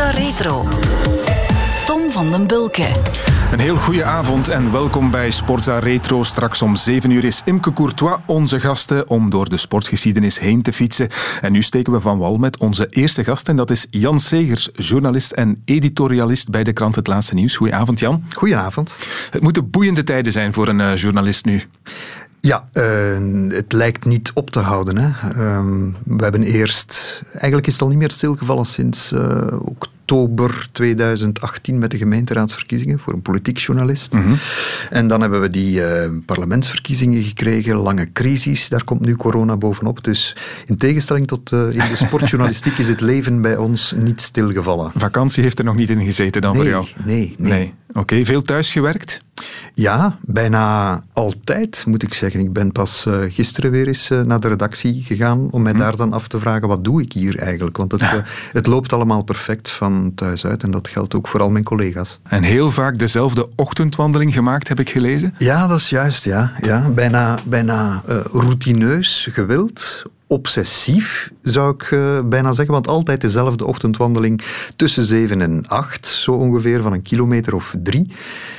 Sportza Retro. Tom van den Bulke. Een heel goede avond en welkom bij Sportza Retro. Straks om 7 uur is Imke Courtois onze gasten om door de sportgeschiedenis heen te fietsen. En nu steken we van wal met onze eerste gast en dat is Jan Segers, journalist en editorialist bij de krant Het Laatste Nieuws. Goedenavond Jan. Goedenavond. Het moeten boeiende tijden zijn voor een uh, journalist nu. Ja, uh, het lijkt niet op te houden. Hè. Um, we hebben eerst... Eigenlijk is het al niet meer stilgevallen sinds uh, oktober 2018 met de gemeenteraadsverkiezingen voor een politiek journalist. Mm -hmm. En dan hebben we die uh, parlementsverkiezingen gekregen, lange crisis, daar komt nu corona bovenop. Dus in tegenstelling tot in de sportjournalistiek is het leven bij ons niet stilgevallen. Vakantie heeft er nog niet in gezeten dan nee, voor jou? Nee, nee. nee. Oké, okay. veel thuis gewerkt? Ja, bijna altijd moet ik zeggen. Ik ben pas uh, gisteren weer eens uh, naar de redactie gegaan om mij hm. daar dan af te vragen wat doe ik hier eigenlijk. Want het, uh, het loopt allemaal perfect van thuis uit en dat geldt ook voor al mijn collega's. En heel vaak dezelfde ochtendwandeling gemaakt, heb ik gelezen? Ja, dat is juist. Ja. Ja, bijna bijna routineus, gewild, obsessief, zou ik uh, bijna zeggen. Want altijd dezelfde ochtendwandeling tussen 7 en 8, zo ongeveer van een kilometer of drie.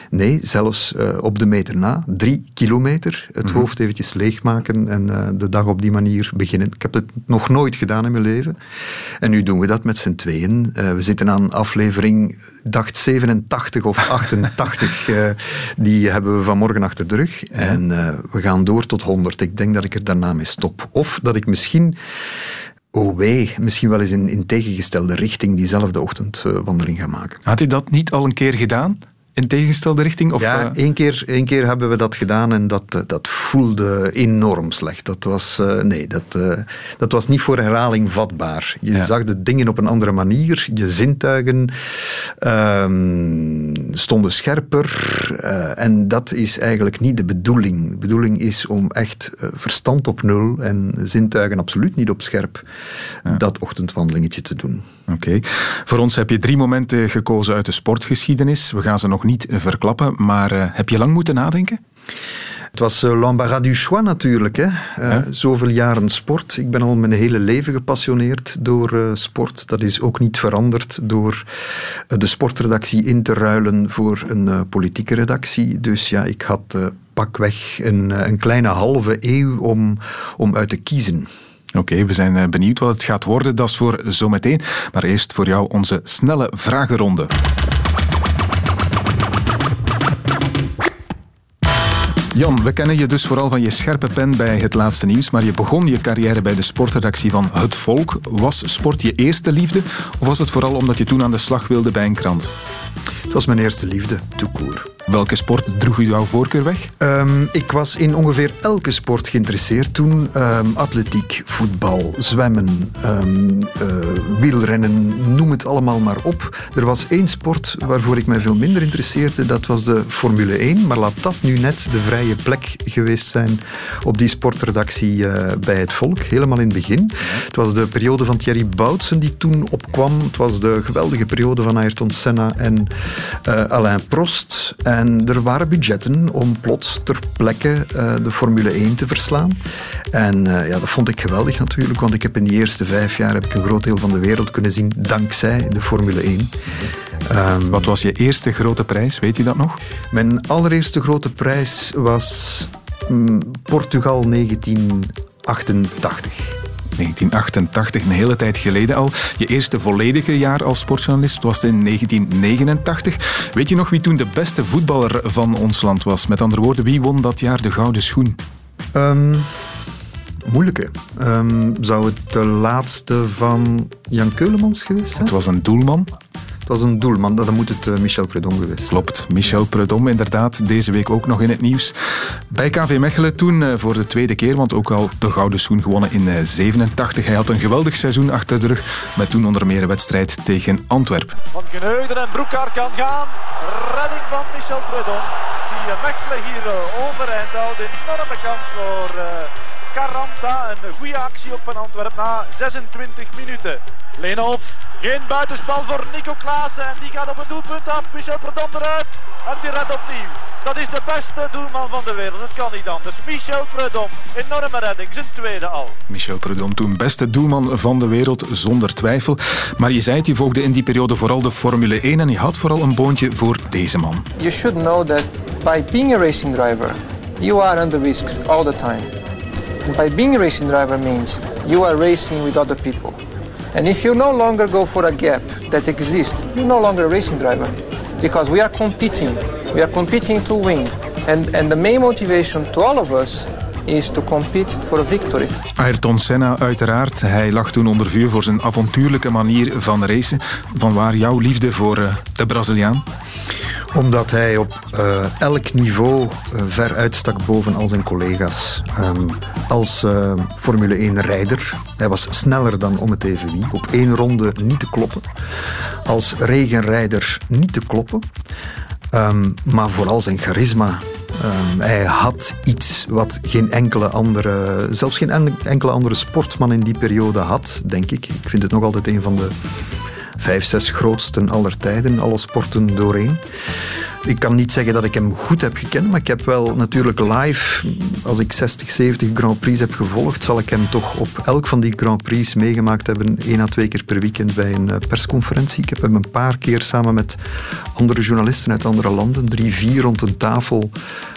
Nee, zelfs uh, op de meter na, drie kilometer. Het mm-hmm. hoofd eventjes leegmaken en uh, de dag op die manier beginnen. Ik heb het nog nooit gedaan in mijn leven. En nu doen we dat met z'n tweeën. we zitten aan aflevering, dacht 87 of 88. die hebben we vanmorgen achter de rug. Ja. En we gaan door tot 100. Ik denk dat ik er daarna mee stop. Of dat ik misschien oh wee, misschien wel eens in, in tegengestelde richting diezelfde ochtendwandeling gaan maken. Had hij dat niet al een keer gedaan? In tegenstelde richting? Of, ja, één keer, één keer hebben we dat gedaan en dat, dat voelde enorm slecht. Dat was, uh, nee, dat, uh, dat was niet voor herhaling vatbaar. Je ja. zag de dingen op een andere manier. Je zintuigen um, stonden scherper. Uh, en dat is eigenlijk niet de bedoeling. De bedoeling is om echt verstand op nul en zintuigen absoluut niet op scherp ja. dat ochtendwandelingetje te doen. Oké. Okay. Voor ons heb je drie momenten gekozen uit de sportgeschiedenis. We gaan ze nog niet verklappen, maar uh, heb je lang moeten nadenken? Het was uh, l'embarras du choix natuurlijk. Hè. Uh, ja. Zoveel jaren sport. Ik ben al mijn hele leven gepassioneerd door uh, sport. Dat is ook niet veranderd door de sportredactie in te ruilen voor een politieke redactie. Dus ja, ik had pakweg een, een kleine halve eeuw om, om uit te kiezen. Oké, we zijn benieuwd wat het gaat worden. Dat is voor zometeen. Maar eerst voor jou onze snelle vragenronde. Jan, we kennen je dus vooral van je scherpe pen bij het laatste nieuws, maar je begon je carrière bij de sportredactie van Het Volk. Was sport je eerste liefde of was het vooral omdat je toen aan de slag wilde bij een krant? Het was mijn eerste liefde, toekoer. Welke sport droeg u jouw voorkeur weg? Um, ik was in ongeveer elke sport geïnteresseerd toen. Um, atletiek, voetbal, zwemmen, um, uh, wielrennen, noem het allemaal maar op. Er was één sport waarvoor ik mij veel minder interesseerde. Dat was de Formule 1. Maar laat dat nu net de vrije plek geweest zijn op die sportredactie uh, bij het Volk. Helemaal in het begin. Het was de periode van Thierry Boutsen die toen opkwam. Het was de geweldige periode van Ayrton Senna en uh, Alain Prost. Er waren budgetten om plots ter plekke uh, de Formule 1 te verslaan. En uh, ja, dat vond ik geweldig natuurlijk, want ik heb in die eerste vijf jaar heb ik een groot deel van de wereld kunnen zien dankzij de Formule 1. Um, Wat was je eerste grote prijs, weet je dat nog? Mijn allereerste grote prijs was um, Portugal 1988. 1988, een hele tijd geleden al. Je eerste volledige jaar als sportjournalist was in 1989. Weet je nog wie toen de beste voetballer van ons land was? Met andere woorden, wie won dat jaar de gouden schoen? Um, moeilijke. Um, zou het de laatste van Jan Keulemans geweest zijn? Het was een doelman. Het was een doelman, dan moet het uh, Michel Predom geweest zijn. Klopt, Michel Predom inderdaad. Deze week ook nog in het nieuws. Bij KV Mechelen toen uh, voor de tweede keer, want ook al de gouden schoen gewonnen in 87. Hij had een geweldig seizoen achter de rug, met toen onder meer een wedstrijd tegen Antwerpen. Van Geneuden en Broekaart kan gaan. Redding van Michel Predom. Die Mechelen hier overeind houdt. Enorme kans voor Caranta. Een goede actie ook van Antwerpen na 26 minuten. Leenhoff, geen buitenspel voor Nico Klaassen. En die gaat op het doelpunt af. Michel Perdom eruit. En die redt opnieuw. Dat is de beste doelman van de wereld. Het kan niet anders. Michel Prudhomme. Enorme redding. Zijn tweede al. Michel Prudhomme, toen beste doelman van de wereld, zonder twijfel. Maar je zei het, je volgde in die periode vooral de Formule 1 en je had vooral een boontje voor deze man. You should know that by being a racing driver, you are under risk all the time. And by being a racing driver means you are racing with other people. And if you no longer go for a gap that exists, you're no longer a racing driver. Because we are competing. We are competing to win. And, and the main motivation to all of us is to compete for a victory. Ayrton Senna uiteraard. Hij lag toen onder vuur voor zijn avontuurlijke manier van racen. Van waar jouw liefde voor uh, de Braziliaan? Omdat hij op uh, elk niveau uh, ver uitstak boven al zijn collega's. Um, als uh, Formule 1-rijder, hij was sneller dan om het even wie. Op één ronde niet te kloppen. Als regenrijder niet te kloppen. Um, maar vooral zijn charisma. Um, hij had iets wat geen enkele andere, zelfs geen enkele andere sportman in die periode had, denk ik. Ik vind het nog altijd een van de vijf, zes grootsten aller tijden, alle sporten doorheen. Ik kan niet zeggen dat ik hem goed heb gekend, maar ik heb wel natuurlijk live, als ik 60, 70 Grand Prix heb gevolgd, zal ik hem toch op elk van die Grand Prix meegemaakt hebben, één à twee keer per weekend bij een persconferentie. Ik heb hem een paar keer samen met andere journalisten uit andere landen, drie, vier rond een tafel,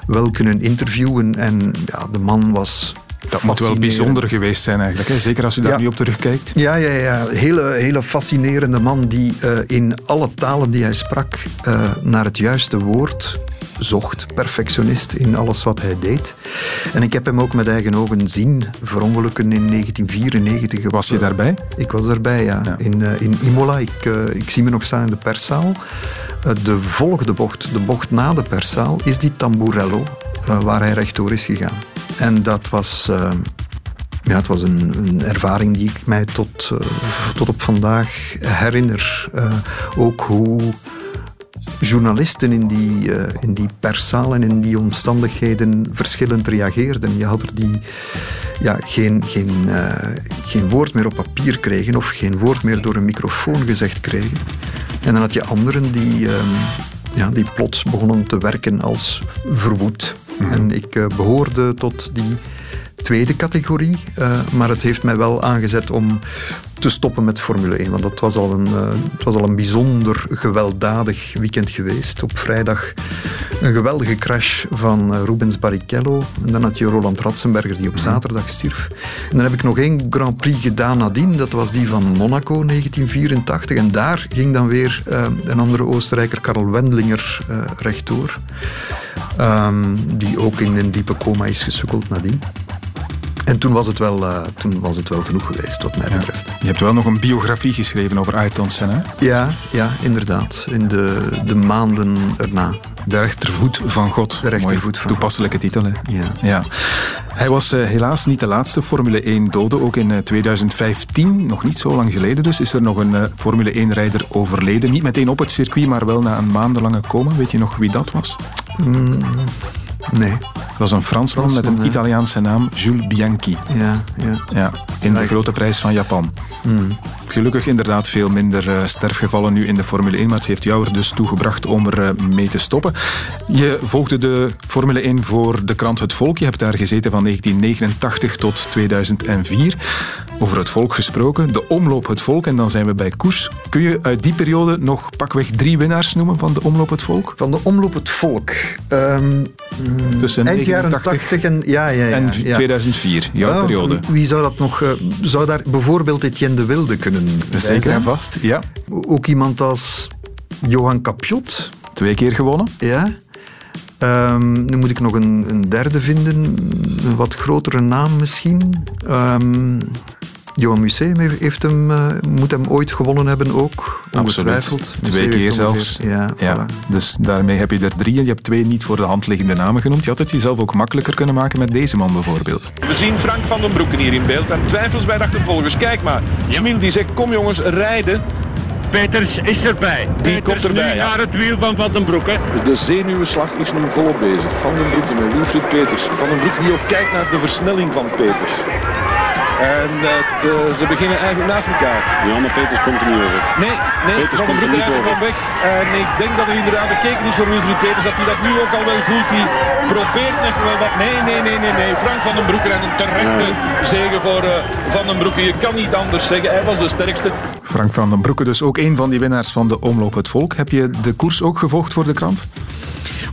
wel kunnen interviewen. En ja, de man was dat moet wel bijzonder geweest zijn eigenlijk, hè? zeker als je daar ja. nu op terugkijkt. Ja, ja, ja. Hele, hele fascinerende man die uh, in alle talen die hij sprak uh, naar het juiste woord zocht. Perfectionist in alles wat hij deed. En ik heb hem ook met eigen ogen zien verongelukken in 1994. Was je daarbij? Ik was daarbij, ja. ja. In, uh, in Imola. Ik, ik zie me nog staan in de perszaal. de volgende bocht, de bocht na de perszaal, is die Tamburello, waar hij rechtdoor is gegaan. En dat was, uh, ja, het was een, een, ervaring die ik mij tot, uh, tot op vandaag herinner. Uh, ook hoe journalisten in die, in die perszaal en in die omstandigheden verschillend reageerden. Je had er die ja, geen, geen, geen woord meer op papier kregen of geen woord meer door een microfoon gezegd kregen. En dan had je anderen die, ja, die plots begonnen te werken als verwoed. En ik uh, behoorde tot die tweede categorie, uh, maar het heeft mij wel aangezet om te stoppen met Formule 1. Want dat was al een, uh, het was al een bijzonder gewelddadig weekend geweest. Op vrijdag een geweldige crash van uh, Rubens Barrichello. En dan had je Roland Ratzenberger die op zaterdag stierf. En dan heb ik nog één Grand Prix gedaan nadien. Dat was die van Monaco 1984. En daar ging dan weer uh, een andere Oostenrijker, Karel Wendlinger, rechtdoor. Um, die ook in een diepe coma is gesukkeld nadien. En toen was, het wel, uh, toen was het wel genoeg geweest, wat mij betreft. Ja. Je hebt wel nog een biografie geschreven over Ayrton Senna. Ja, ja inderdaad. In de, de maanden erna. De rechtervoet van God. De rechtervoet van Toepasselijke God. titel, hè? Ja. ja. Hij was uh, helaas niet de laatste Formule 1 dode. Ook in uh, 2015, nog niet zo lang geleden dus, is er nog een uh, Formule 1-rijder overleden. Niet meteen op het circuit, maar wel na een maandenlange coma. Weet je nog wie dat was? Mm, nee. Dat was een Fransman, Fransman met een? Italiaanse naam, Jules Bianchi. Ja, ja. ja in de grote prijs van Japan. Mm. Gelukkig inderdaad veel minder uh, sterfgevallen nu in de Formule 1, maar het heeft jou er dus toe gebracht om er uh, mee te stoppen. Je volgde de Formule 1 voor de krant Het Volk. Je hebt daar gezeten van 1989 tot 2004. Over het volk gesproken, de omloop Het Volk en dan zijn we bij koers. Kun je uit die periode nog pakweg drie winnaars noemen van de omloop Het Volk? Van de omloop Het Volk? Um, Tussen eind jaren 80 en, ja, ja, ja, en ja. 2004, jouw periode. Wie zou dat nog... Uh, zou daar bijvoorbeeld Etienne de Wilde kunnen Zeker en vast, ja. Ook iemand als Johan Capiot. Twee keer gewonnen. Ja. Um, nu moet ik nog een, een, derde vinden, een wat grotere naam misschien. Um, Johan Museum heeft hem, uh, moet hem ooit gewonnen hebben ook. Absoluut. Twee keer zelfs. Ja, ja. Voilà. Dus daarmee heb je er drie en je hebt twee niet voor de hand liggende namen genoemd. Je had het jezelf ook makkelijker kunnen maken met deze man bijvoorbeeld. We zien Frank van den Broeken hier in beeld en twijfels bij de achtervolgers. Kijk maar, Schmil die zegt kom jongens rijden. Peters is erbij. Die komt erbij, nu ja. naar het wiel van Van den Broeke. De zenuwenslag is nu volop bezig. Van den Broek met Wilfried Peters. Van den Broek die ook kijkt naar de versnelling van Peters. En het, eh, ze beginnen eigenlijk naast elkaar. Ja, maar Peters komt er niet over. Nee, nee, Peters Van den komt er niet over. van weg. En ik denk dat er inderdaad bekeken is door Wilfried Peters. Dat hij dat nu ook al wel voelt. Hij probeert nog wel wat. Nee, nee, nee, nee, nee. Frank van den Broek en een terechte zegen voor eh, Van den Broek. Je kan niet anders zeggen. Hij was de sterkste. Frank van den Broeke, dus ook een van die winnaars van de Omloop Het Volk. Heb je de koers ook gevolgd voor de krant?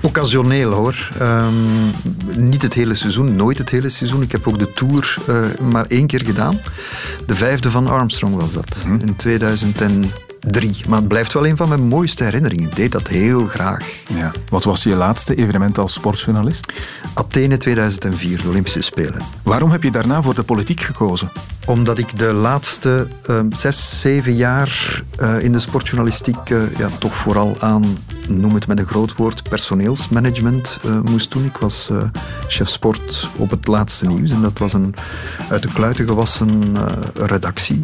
Occasioneel hoor. Ehm, niet het hele seizoen, nooit het hele seizoen. Ik heb ook de Tour eh, maar één keer gedaan. De vijfde van Armstrong was dat, in 2003. Maar het blijft wel een van mijn mooiste herinneringen. Ik deed dat heel graag. Ja. Wat was je laatste evenement als sportjournalist? Athene 2004, de Olympische Spelen. Waarom heb je daarna voor de politiek gekozen? Omdat ik de laatste ehm, zes, zeven jaar eh, in de sportjournalistiek eh, ja, toch vooral aan, noem het met een groot woord, personeelsmanagement eh, moest doen. Ik was chef sport op het laatste nieuws en dat was een uit de kluiten gewassen redactie.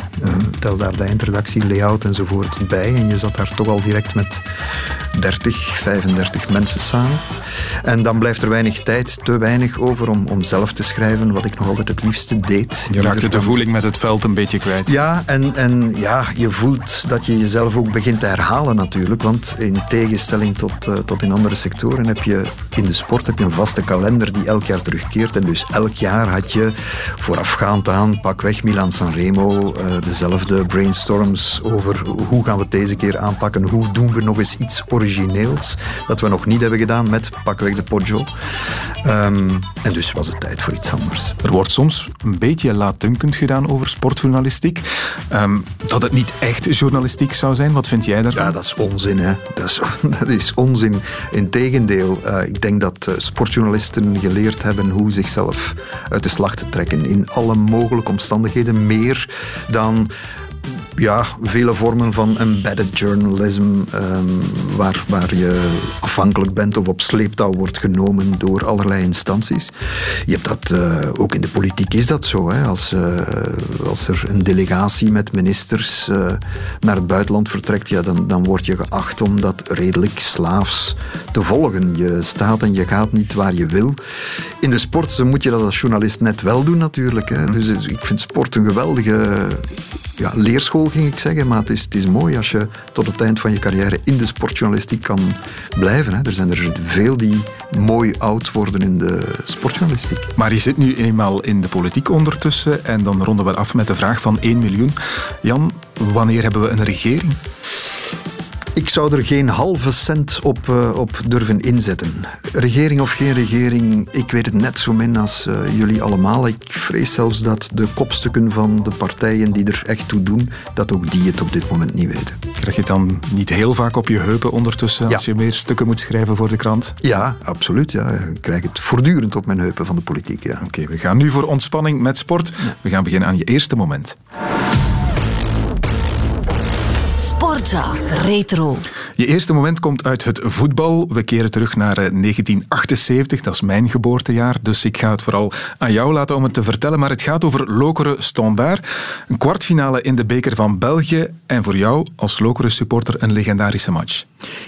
Tel daar de eindredactie, layout enzovoort bij en je zat daar toch al direct met 30, 35 mensen samen. En dan blijft er weinig tijd, te weinig over om, om zelf te schrijven wat ik nog altijd het liefste deed. Je raakte de voeling met het veld een beetje kwijt. ja, en, en ja, je voelt dat je jezelf ook begint te herhalen natuurlijk. Want in tegenstelling tot, eh, tot in andere sectoren heb je in de sport heb je een vaste kalender die elk jaar terugkeert. En dus elk jaar had je voorafgaand aan pakweg Milan Sanremo eh, dezelfde brainstorms over hoe gaan we het deze keer aanpakken. Hoe doen we nog eens iets origineels dat we nog niet hebben gedaan met pakweg de Poggio. Ehm, en dus was het tijd voor iets anders. Er wordt soms een beetje laatdunkend gedaan over sportjournalistiek. Ehm, dat het niet echt journalistiek zou zijn. Wat vind jij daarvan? Ja, dat is onzin. Hè. Dat, is, dat is onzin. Integendeel, uh, ik denk dat uh, sportjournalisten geleerd hebben hoe zichzelf uit de slag te trekken. In alle mogelijke omstandigheden. Meer dan ja, vele vormen van embedded journalism, um, waar, waar je afhankelijk bent of op sleeptouw wordt genomen door allerlei instanties. Je hebt dat, uh, ook in de politiek is dat zo. Hè? Als, uh, als er een delegatie met ministers uh, naar het buitenland vertrekt, ja, dan, dan word je geacht om dat redelijk slaafs te volgen. Je staat en je gaat niet waar je wil. In de sport moet je dat als journalist net wel doen natuurlijk. Hè? Dus ik vind sport een geweldige ja, leerschool ging ik zeggen, maar het is, het is mooi als je tot het eind van je carrière in de sportjournalistiek kan blijven. Hè. Er zijn er veel die mooi oud worden in de sportjournalistiek. Maar je zit nu eenmaal in de politiek ondertussen en dan ronden we af met de vraag van 1 miljoen. Jan, wanneer hebben we een regering? Ik zou er geen halve cent op, uh, op durven inzetten. Regering of geen regering, ik weet het net zo min als uh, jullie allemaal. Ik vrees zelfs dat de kopstukken van de partijen die er echt toe doen, dat ook die het op dit moment niet weten. Krijg je het dan niet heel vaak op je heupen ondertussen ja. als je meer stukken moet schrijven voor de krant? Ja, absoluut. Ja. Ik krijg het voortdurend op mijn heupen van de politiek. Ja. Oké, okay, we gaan nu voor ontspanning met sport. We gaan beginnen aan je eerste moment. Sportza Retro. Je eerste moment komt uit het voetbal. We keren terug naar 1978, dat is mijn geboortejaar. Dus ik ga het vooral aan jou laten om het te vertellen. Maar het gaat over Lokeren Standaard. Een kwartfinale in de beker van België. En voor jou als Lokeren supporter een legendarische match.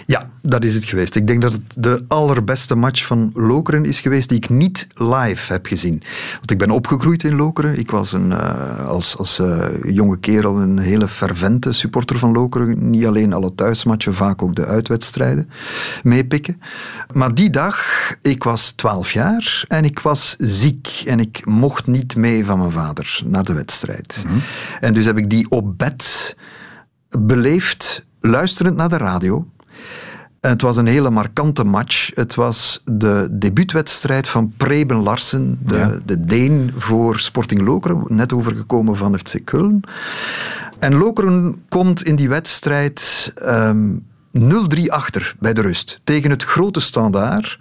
Ja, dat is het geweest. Ik denk dat het de allerbeste match van Lokeren is geweest die ik niet live heb gezien. Want ik ben opgegroeid in Lokeren. Ik was een, uh, als, als uh, jonge kerel een hele fervente supporter van Lokeren. Niet alleen alle thuismatchen, vaak ook de uitwedstrijden meepikken. Maar die dag, ik was 12 jaar en ik was ziek. En ik mocht niet mee van mijn vader naar de wedstrijd. Mm-hmm. En dus heb ik die op bed beleefd, luisterend naar de radio. Het was een hele markante match. Het was de debuutwedstrijd van Preben Larsen, de, ja. de Deen voor Sporting Lokeren, net overgekomen van FC Köln. En Lokeren komt in die wedstrijd um, 0-3 achter bij de rust tegen het grote standaard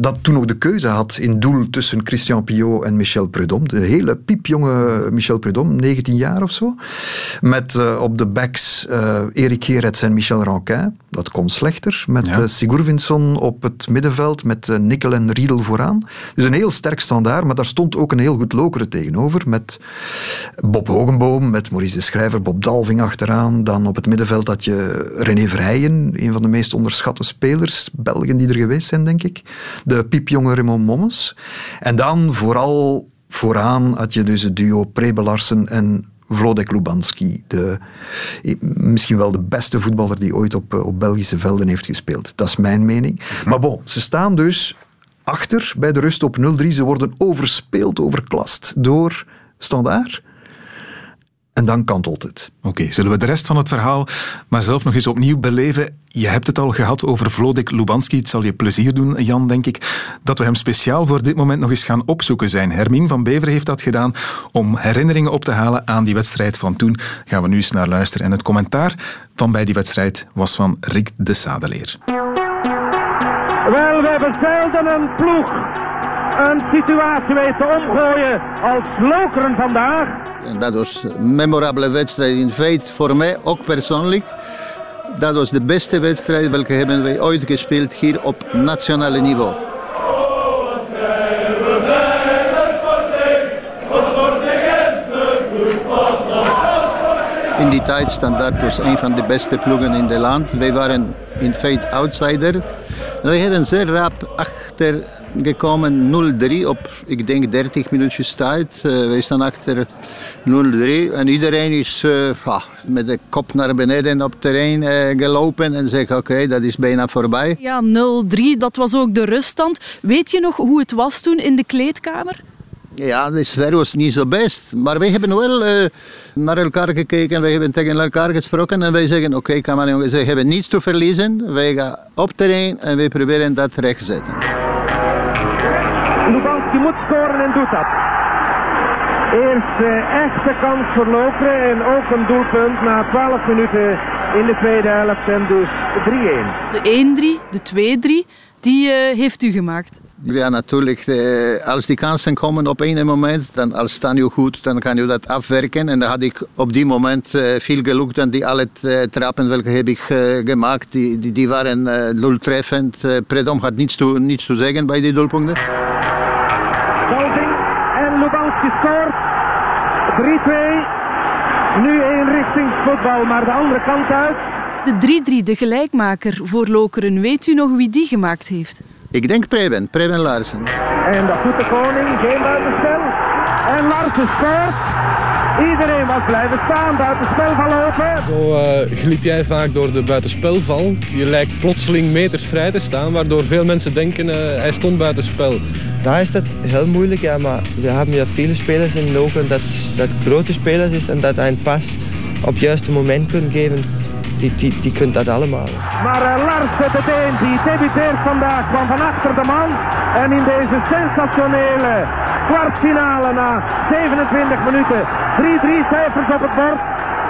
dat toen nog de keuze had in doel tussen Christian Piot en Michel Prudhomme. De hele piepjonge Michel Prudhomme, 19 jaar of zo. Met uh, op de backs uh, Erik Gerets en Michel Ranquin. Dat kon slechter. Met ja. uh, Sigurvinsson op het middenveld, met Nikkel en Riedel vooraan. Dus een heel sterk standaard, maar daar stond ook een heel goed lokere tegenover. Met Bob Hogenboom, met Maurice de Schrijver, Bob Dalving achteraan. Dan op het middenveld had je René Verheijen, een van de meest onderschatte spelers, Belgen die er geweest zijn, denk ik de piepjonge Raymond Mommes. En dan vooral vooraan had je dus het duo Prebelarsen en Vlodek Lubanski, de, misschien wel de beste voetballer die ooit op, op Belgische velden heeft gespeeld. Dat is mijn mening. Maar bon, ze staan dus achter bij de rust op 0-3. Ze worden overspeeld, overklast door Standaard. En dan kantelt het. Oké, zullen we de rest van het verhaal maar zelf nog eens opnieuw beleven? Je hebt het al gehad over Vlodek Lubanski. Het zal je plezier doen, Jan, denk ik, dat we hem speciaal voor dit moment nog eens gaan opzoeken zijn. Hermine van Bever heeft dat gedaan om herinneringen op te halen aan die wedstrijd van toen. Gaan we nu eens naar luisteren. En het commentaar van bij die wedstrijd was van Rick de Sadeleer. Wel, we hebben zelden een ploeg een situatie weten omgooien als Lokeren vandaag. Dat was een memorabele wedstrijd in feite voor mij, ook persoonlijk. Dat was de beste wedstrijd welke hebben wij ooit gespeeld hier op nationale niveau. In die tijd Standaard was een van de beste ploegen in het land. Wij waren in feite outsider. Wij hebben zeer rap achter gekomen 0-3 op, ik denk, 30 minuutjes tijd. Uh, wij staan achter 0-3 en iedereen is uh, met de kop naar beneden op het terrein uh, gelopen en zegt oké, dat is bijna voorbij. Ja, 0-3, dat was ook de ruststand. Weet je nog hoe het was toen in de kleedkamer? Ja, de sfeer was niet zo best. Maar wij hebben wel uh, naar elkaar gekeken, wij hebben tegen elkaar gesproken en wij zeggen: Oké, okay, kan jongens, we hebben niets te verliezen. Wij gaan op terrein en wij proberen dat recht te zetten. Lubanski moet scoren en doet dat. Eerste echte kans voor Lokeren en ook een doelpunt na 12 minuten in de tweede helft en dus 3-1. De 1-3, de 2-3, die uh, heeft u gemaakt. Ja, natuurlijk. Eh, als die kansen komen op een moment, dan als staan je goed, dan kan je dat afwerken. En dan had ik op die moment uh, veel geluk dan die alle uh, trappen welke heb ik gemaakt, die, die, die waren doeltreffend. Predom had niets te, niets te zeggen bij die doelpunten. Dolving en Lubanski scoort. 3-2. Nu eenrichtingsvoetbal, maar de andere kant uit. De 3-3, de gelijkmaker voor Lokeren. Weet u nog wie die gemaakt heeft? Ik denk Preben, Preben Larsen. En dat doet de koning, geen buitenspel. En Larsen scoort. Iedereen was blijven staan, buitenspel lopen. Zo uh, gliep jij vaak door de buitenspelval. Je lijkt plotseling meters vrij te staan, waardoor veel mensen denken uh, hij stond buitenspel. Daar is dat heel moeilijk, ja, maar we hebben ja veel spelers in Loken dat, dat grote spelers is en dat een pas op het juiste moment kunnen geven die, die, die kunt dat allemaal. Maar uh, Lars zet het een, die debuteert vandaag van van achter de man. En in deze sensationele kwartfinale na 27 minuten 3-3 cijfers op het bord.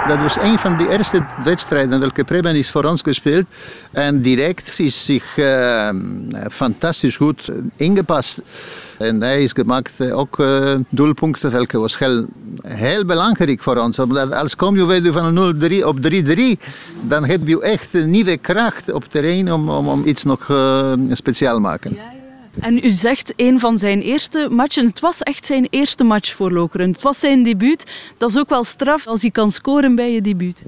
Dat was een van de eerste wedstrijden welke Preben is voor ons gespeeld. En direct is zich uh, fantastisch goed ingepast. En hij is gemaakt ook uh, doelpunten, welke was heel, belangrijk voor ons. Omdat als kom je weer van 0-3 op 3-3, dan heb je echt een nieuwe kracht op terrein om, om, om iets nog speciaal te maken. Ja, ja. En u zegt een van zijn eerste matchen. Het was echt zijn eerste match voor Lokeren. Het was zijn debuut. Dat is ook wel straf als hij kan scoren bij je debuut.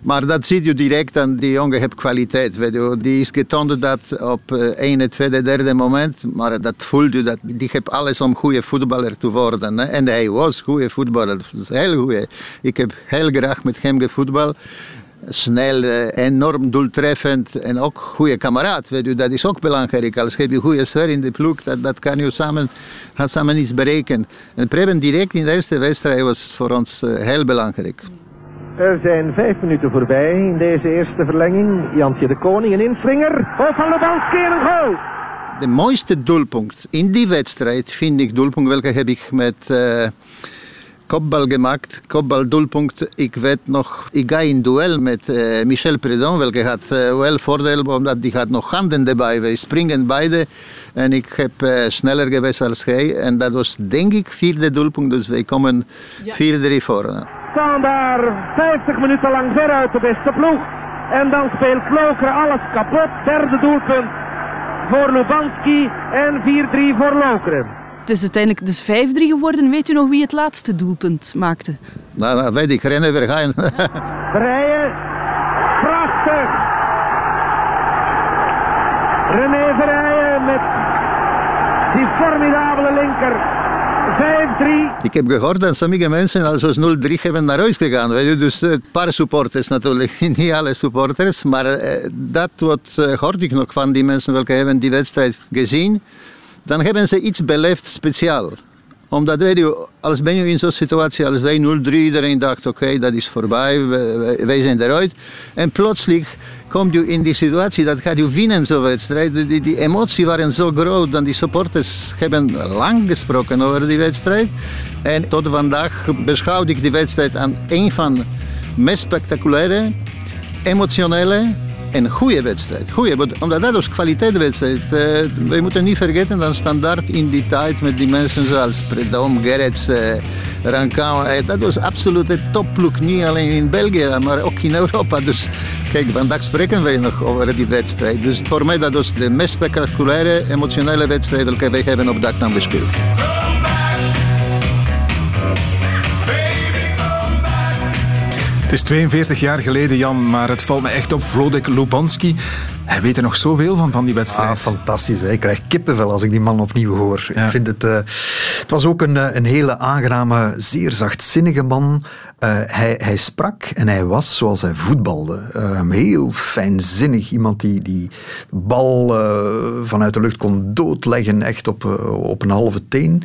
Maar dat ziet je direct aan die jongen heeft kwaliteit. Weet. Die is getoond dat op ene, tweede, derde moment. Maar dat voelt je, dat, die heeft alles om goede voetballer te worden. En hij was goede voetballer. Heel goed. Ik heb heel graag met hem gevoetbald snel, enorm doeltreffend en ook goede kameraad. Weet dat is ook belangrijk. Als heb je goede sfeer in de ploeg, dat, dat kan je samen, samen iets bereiken. En Preben direct in de eerste wedstrijd was voor ons heel belangrijk. Er zijn vijf minuten voorbij in deze eerste verlenging. Jantje de Koning, een inswinger. Hoofd van Lebanski en een goal. De mooiste doelpunt in die wedstrijd vind ik doelpunt welke heb ik met uh, kopbal gemaakt, kopbaldoelpunt. Ik weet nog, ik ga in duel met uh, Michel Predon, welke had uh, wel voordeel, omdat die had nog handen erbij. Wij springen beide en ik heb uh, sneller geweest als hij. En dat was denk ik vierde doelpunt, dus wij komen 4-3 voor. Staan daar 50 minuten lang veruit de beste ploeg. En dan speelt Lokeren alles kapot. Derde doelpunt voor Lubanski en 4-3 voor Lokeren. Het is uiteindelijk dus 5-3 geworden. Weet u nog wie het laatste doelpunt maakte? Nou, nou weet ik. René Verheyen. Verheyen. Prachtig. René Verheyen met die formidabele linker. 5-3. Ik heb gehoord dat sommige mensen als 0-3 hebben naar huis gegaan. Weet je? Dus een paar supporters natuurlijk, niet alle supporters. Maar uh, dat wat uh, hoorde ik nog van die mensen welke hebben die wedstrijd gezien. Dan hebben ze iets beleefd speciaal omdat weet je, als ben je in zo'n situatie als wij 0-3, iedereen dacht oké, dat is voorbij, wij, wij zijn eruit. En plotseling kom je in die situatie dat gaat je winnen zo'n wedstrijd. Die, die emoties waren zo groot dat die supporters hebben lang gesproken over die wedstrijd. En tot vandaag beschouw ik die wedstrijd aan een van de meest spectaculaire, emotionele en goede wedstrijd. Goeie, omdat dat is kwaliteitswedstrijd. Uh, we moeten niet vergeten dat standaard in die tijd met die mensen zoals Predom, Gerrits, uh, Rancao, uh, dat was absoluut een topploeg. Niet alleen in België, maar ook in Europa. Dus kijk, vandaag spreken wij nog over die wedstrijd. Dus voor mij dat was de meest spectaculaire, emotionele wedstrijd die wij hebben op dat dan gespeeld. Het is 42 jaar geleden, Jan, maar het valt me echt op. Vlodek Lubanski, hij weet er nog zoveel van, van die wedstrijd. Ah, fantastisch. Hè? Ik krijg kippenvel als ik die man opnieuw hoor. Ik vind het, uh, het was ook een, eh, een hele aangename, zeer zachtzinnige man. Uh, hij, hij, sprak en hij was zoals hij voetbalde. Uh, heel fijnzinnig. Iemand die die bal uh, vanuit de lucht kon doodleggen, echt op, op een halve teen.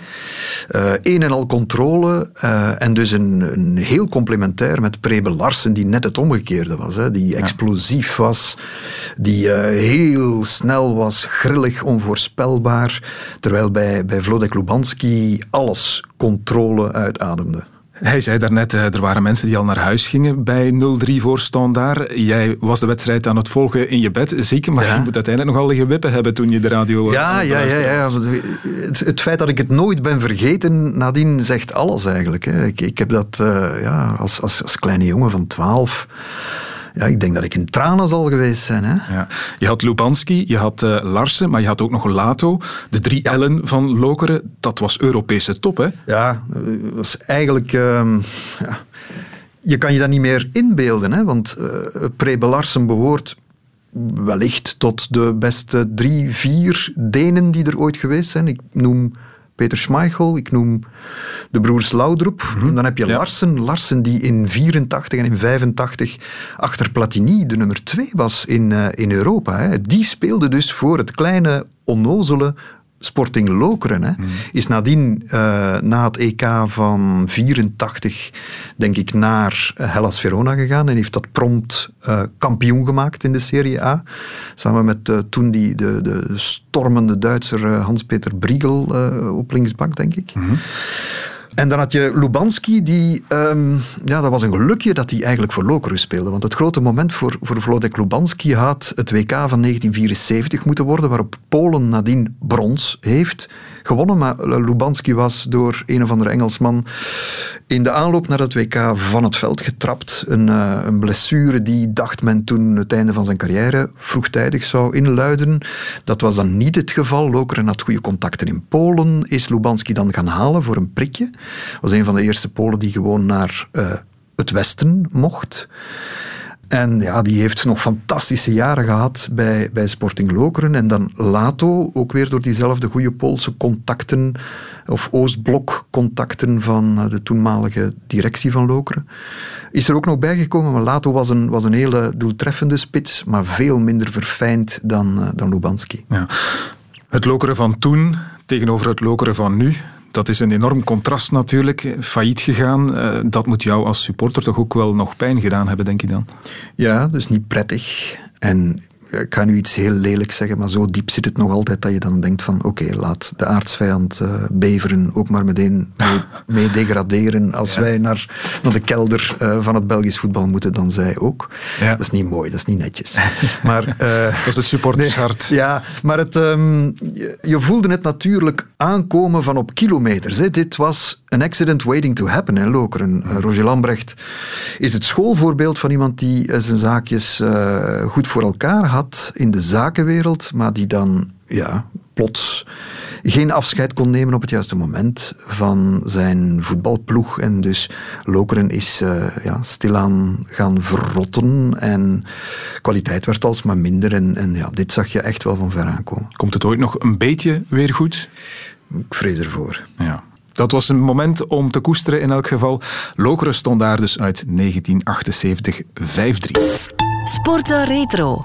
een en al controle. en dus een, een heel complementair met Prebe Larsen, die net het omgekeerde was. Hè, die explosief was, die heel snel was, grillig, onvoorspelbaar. Terwijl bij, bij Vlodek Lubanski alles controle uitademde. Hij zei daarnet, uh, er waren mensen die al naar huis gingen bij 0-3 voor Standaard. Jij was de wedstrijd aan het volgen in je bed, zeker, maar ja. je moet uiteindelijk nogal liggen wippen hebben toen je de radio... Ja, ja, ja, ja. Het, het, feit dat ik het nooit ben vergeten, nadien zegt alles eigenlijk. Hè. Ik, ik heb dat uh, ja, als, als, als kleine jongen van 12 ja, ik denk dat ik in tranen zal geweest zijn. Hè? Ja. Je had Lubanski, je had uh, Larsen, maar je had ook nog Lato. De drie ja. Ellen van Lokeren, dat was Europese top, hè? Ja, dat was eigenlijk... Uh, ja. Je kan je dat niet meer inbeelden, hè? want uh, Prebe Larsen behoort wellicht tot de beste drie, vier Denen die er ooit geweest zijn. Ik noem Peter Schmeichel, ik noem de broers Laudrup. Mm Dan heb je ja. Larsen, Larsen die in 84 en in 85 achter Platini de nummer 2 was in, uh, in Europa. Hè. Die speelde dus voor het kleine, onnozele Sporting Lokeren. Hè. Mm. Is nadien, uh, na het EK van 84, denk ik, naar Hellas Verona gegaan en heeft dat prompt uh, kampioen gemaakt in de Serie A. Samen met uh, toen die, de, de stormende Duitser Hans-Peter Briegel op linksbak, denk ik. Mm. En dan had je Lubanski, die, um, ja, dat was een gelukje dat hij eigenlijk voor Lokeren speelde. Want het grote moment voor, voor Vlodek Lubanski had het WK van 1974 moeten worden, waarop Polen nadien brons heeft gewonnen. Maar Lubanski was door een of andere Engelsman in de aanloop naar het WK van het veld getrapt. Een, uh, een blessure die, dacht men toen, het einde van zijn carrière vroegtijdig zou inluiden. Dat was dan niet het geval. Lokeren had goede contacten in Polen. Is Lubanski dan gaan halen voor een prikje? Was een van de eerste Polen die gewoon naar uh, het Westen mocht. En ja, die heeft nog fantastische jaren gehad bij, bij Sporting Lokeren. En dan Lato, ook weer door diezelfde goede Poolse contacten, of Oostblok-contacten van de toenmalige directie van Lokeren. Is er ook nog bijgekomen, maar Lato was een, was een hele doeltreffende spits, maar veel minder verfijnd dan, dan Lubanski. Ja. Het Lokeren van toen tegenover het Lokeren van nu, dat is een enorm contrast natuurlijk. Failliet gegaan. Uh, dat moet jou als supporter toch ook wel nog pijn gedaan hebben, denk je dan? Ja, dus niet prettig. En ik ga nu iets heel lelijk zeggen, maar zo diep zit het nog altijd dat je dan denkt van oké, laat de aardsvijand uh, Beveren ook maar meteen mee, mee degraderen. Als wij naar, naar de kelder uh, van het Belgisch voetbal moeten, dan zij ook. Ja. Dat is niet mooi, dat is niet netjes. Maar, uh, dat is het supportershart. Nee, ja, maar het, um, je, je, voelde het natuurlijk aankomen van op kilometers. Hè. Dit was an accident waiting to happen, Lokeren. Roger Lambrecht is het schoolvoorbeeld van iemand die zijn zaakjes goed voor elkaar had in de zakenwereld, maar die dan ja, plots geen afscheid kon nemen op het juiste moment van zijn voetbalploeg. En dus Lokeren is uh, ja, stilaan gaan verrotten en kwaliteit werd alsmaar minder. En, en ja, dit zag je echt wel van ver aankomen. Komt het ooit nog een beetje weer goed? Ik vrees ervoor. Ja. Dat was een moment om te koesteren in elk geval. Lokeren stond daar dus uit 1978 5-3. Sporta Retro.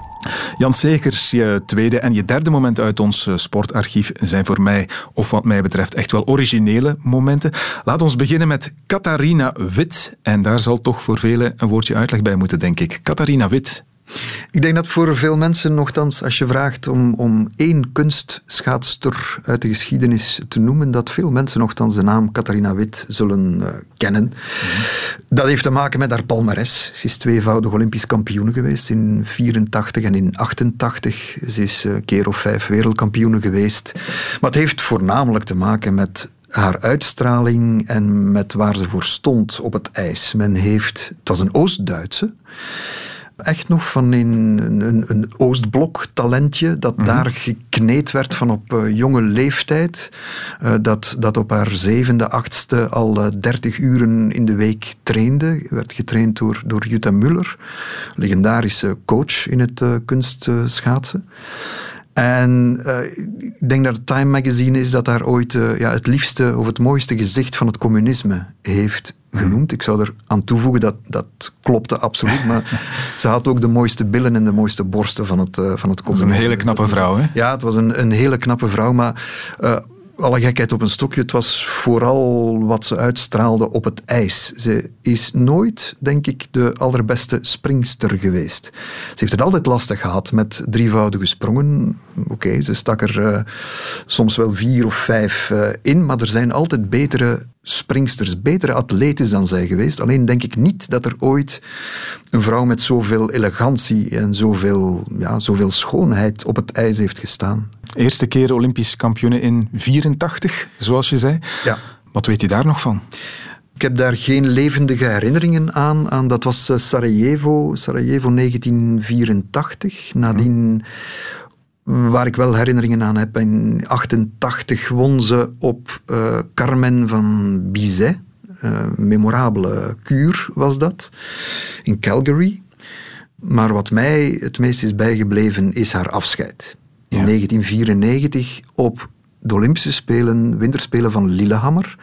Jan Segers, je tweede en je derde moment uit ons sportarchief zijn voor mij, of wat mij betreft, echt wel originele momenten. Laat ons beginnen met Catharina Wit. En daar zal toch voor velen een woordje uitleg bij moeten, denk ik. Catharina Wit. Ik denk dat voor veel mensen, nogthans, als je vraagt om, om één kunstschaatster uit de geschiedenis te noemen, dat veel mensen nogthans de naam Catharina Wit zullen uh, kennen. Mm -hmm. Dat heeft te maken met haar palmares. Ze is tweevoudig Olympisch kampioen geweest in 84 en in 88. Ze is een keer of vijf wereldkampioen geweest. Maar het heeft voornamelijk te maken met haar uitstraling en met waar ze voor stond op het ijs. Men heeft, het was een Oost-Duitse echt nog van een, een, een Oostblok talentje dat mm -hmm. daar gekneed werd van op uh, jonge leeftijd. Uh, dat, dat op haar zevende, achtste al uh, 30 uren in de week trainde. Werd getraind door, door Jutta Muller, legendarische coach in het kunstschaatsen. En uh, ik denk dat Time Magazine is dat daar ooit uh, ja, het liefste of het mooiste gezicht van het communisme heeft genoemd. Ik zou er aan toevoegen dat dat klopte absoluut, maar ze had ook de mooiste billen en de mooiste borsten van het, uh, van het is een hele knappe vrouw, hè? Ja, het was een, een hele knappe vrouw, maar alle gekheid op een stokje, het was vooral wat ze uitstraalde op het ijs. Ze is nooit, denk ik, de allerbeste springster geweest. Ze heeft het altijd lastig gehad met drievoudige sprongen. Oké, okay, ze stak er uh, soms wel vier of vijf uh, in, maar er zijn altijd betere springsters, betere atletes dan zij geweest. Alleen denk ik niet dat er ooit een vrouw met zoveel elegantie en zoveel, ja, zoveel schoonheid op het ijs heeft gestaan. Eerste keer Olympisch kampioen in 84, zoals je zei. Ja. Wat weet je daar nog van? Ik heb daar geen levendige herinneringen aan. aan dat was Sarajevo, Sarajevo 1984. Nadien waar ik wel herinneringen aan heb. In 88 won ze op uh, Carmen van Bizet. Uh, memorabele kuur was dat. In Calgary. Maar wat mij het meest is bijgebleven is haar afscheid. In ja. 1994 op de Olympische Spelen, Winterspelen van Lillehammer.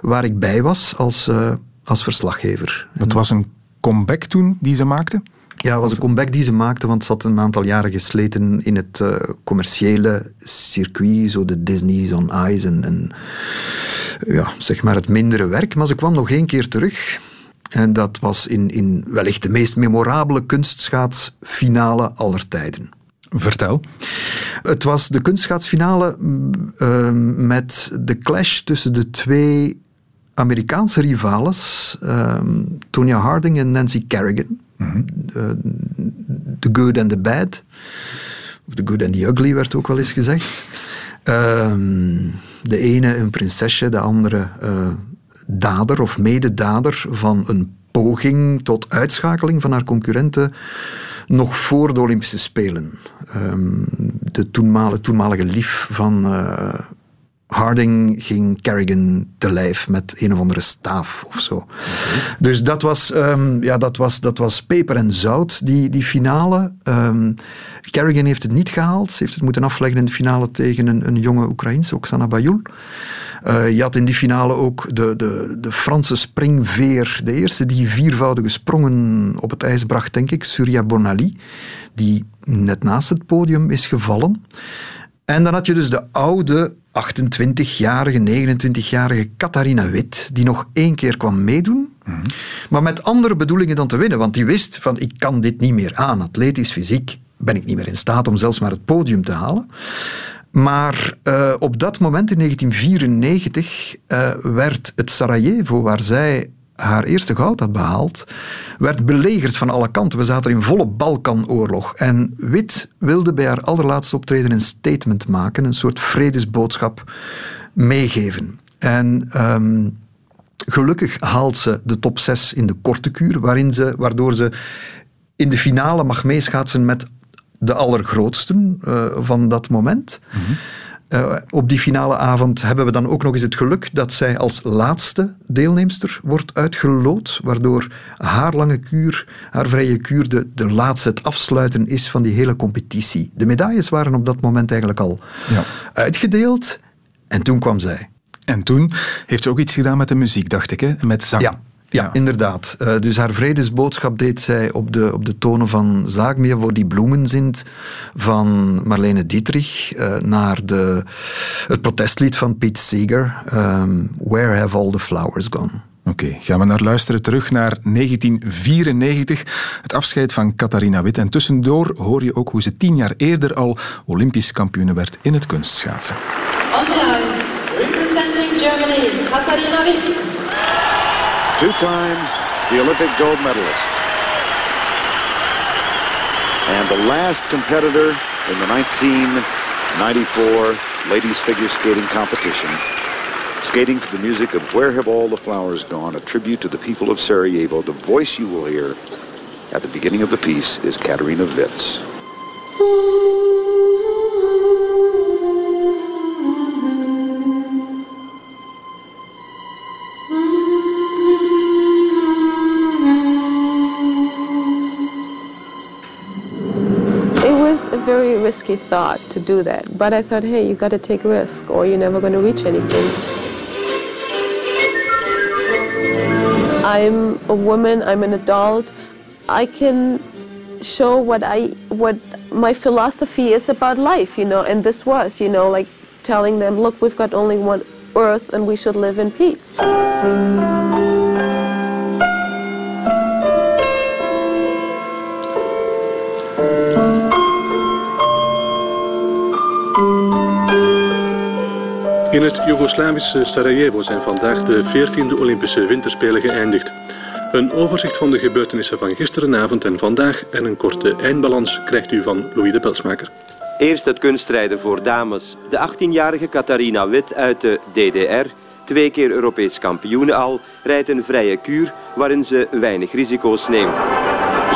Waar ik bij was als, uh, als verslaggever. Dat was een comeback toen die ze maakte? Ja, het was een comeback die ze maakte, want ze had een aantal jaren gesleten in het uh, commerciële circuit, zo de Disney's on Ice en, en ja, zeg maar het mindere werk. Maar ze kwam nog één keer terug. En dat was in, in wellicht de meest memorabele kunstschaatsfinale aller tijden. Vertel. Het was de kunstschaatsfinale uh, met de clash tussen de twee Amerikaanse rivales, uh, Tonya Harding en Nancy Kerrigan. Mm-hmm. The Good and the Bad. Of The Good and the Ugly werd ook wel eens gezegd. Uh, de ene een prinsesje, de andere uh, dader of mededader van een poging tot uitschakeling van haar concurrenten nog voor de Olympische Spelen. Um, de toenmalige, toenmalige lief van uh, Harding ging Kerrigan te lijf met een of andere staaf of zo. Dus dat was, um, ja, dat, was, dat was peper en zout, die, die finale. Um, Kerrigan heeft het niet gehaald. Ze heeft het moeten afleggen in de finale tegen een, een jonge Oekraïense, Oksana Bayul. Uh, je had in die finale ook de, de, de Franse springveer, de eerste die viervoudige sprongen op het ijs bracht, denk ik, Surya Bonali, die net naast het podium is gevallen. En dan had je dus de oude 28-jarige, 29-jarige Catharina Wit, die nog één keer kwam meedoen, mm -hmm. maar met andere bedoelingen dan te winnen. Want die wist van, ik kan dit niet meer aan, atletisch, fysiek ben ik niet meer in staat om zelfs maar het podium te halen. Maar uh, op dat moment, in 1994, uh, werd het Sarajevo, waar zij haar eerste goud had behaald, werd belegerd van alle kanten. We zaten in volle Balkanoorlog. En Wit wilde bij haar allerlaatste optreden een statement maken, een soort vredesboodschap meegeven. En um, gelukkig haalt ze de top 6 in de korte kuur, waarin ze, waardoor ze in de finale mag meeschaatsen met de allergrootsten uh, van dat moment. -hmm. Uh, op die finale avond hebben we dan ook nog eens het geluk dat zij als laatste deelnemster wordt uitgeloot, waardoor haar lange kuur, haar vrije kuur, de, de laatste, het afsluiten is van die hele competitie. De medailles waren op dat moment eigenlijk al ja. uitgedeeld en toen kwam zij. En toen heeft ze ook iets gedaan met de muziek, dacht ik, hè? met zang. Ja, ja, inderdaad. Uh, dus haar vredesboodschap deed zij op de, op de tonen van Zaag meer voor die bloemenzint van Marlene Dietrich uh, naar de, het protestlied van Pete Seeger, um, Where Have All the Flowers Gone? Oké, okay, gaan we naar luisteren terug naar 1994, het afscheid van Catharina Witt. En tussendoor hoor je ook hoe ze tien jaar eerder al Olympisch kampioene werd in het kunstschaatsen. On the ice, representing Germany, Katharina Witt. Two times the Olympic gold medalist. And the last competitor in the 1994 ladies figure skating competition. Skating to the music of Where Have All the Flowers Gone, a tribute to the people of Sarajevo. The voice you will hear at the beginning of the piece is Katarina Witz. very risky thought to do that. But I thought, hey, you got to take a risk or you're never going to reach anything. I'm a woman, I'm an adult. I can show what I what my philosophy is about life, you know, and this was, you know, like telling them, look, we've got only one earth and we should live in peace. In het Joegoslavische Sarajevo zijn vandaag de 14e Olympische Winterspelen geëindigd. Een overzicht van de gebeurtenissen van gisterenavond en vandaag en een korte eindbalans krijgt u van Louis de Pelsmaker. Eerst het kunstrijden voor dames. De 18-jarige Catharina Wit uit de DDR, twee keer Europees kampioen al, rijdt een vrije kuur waarin ze weinig risico's neemt.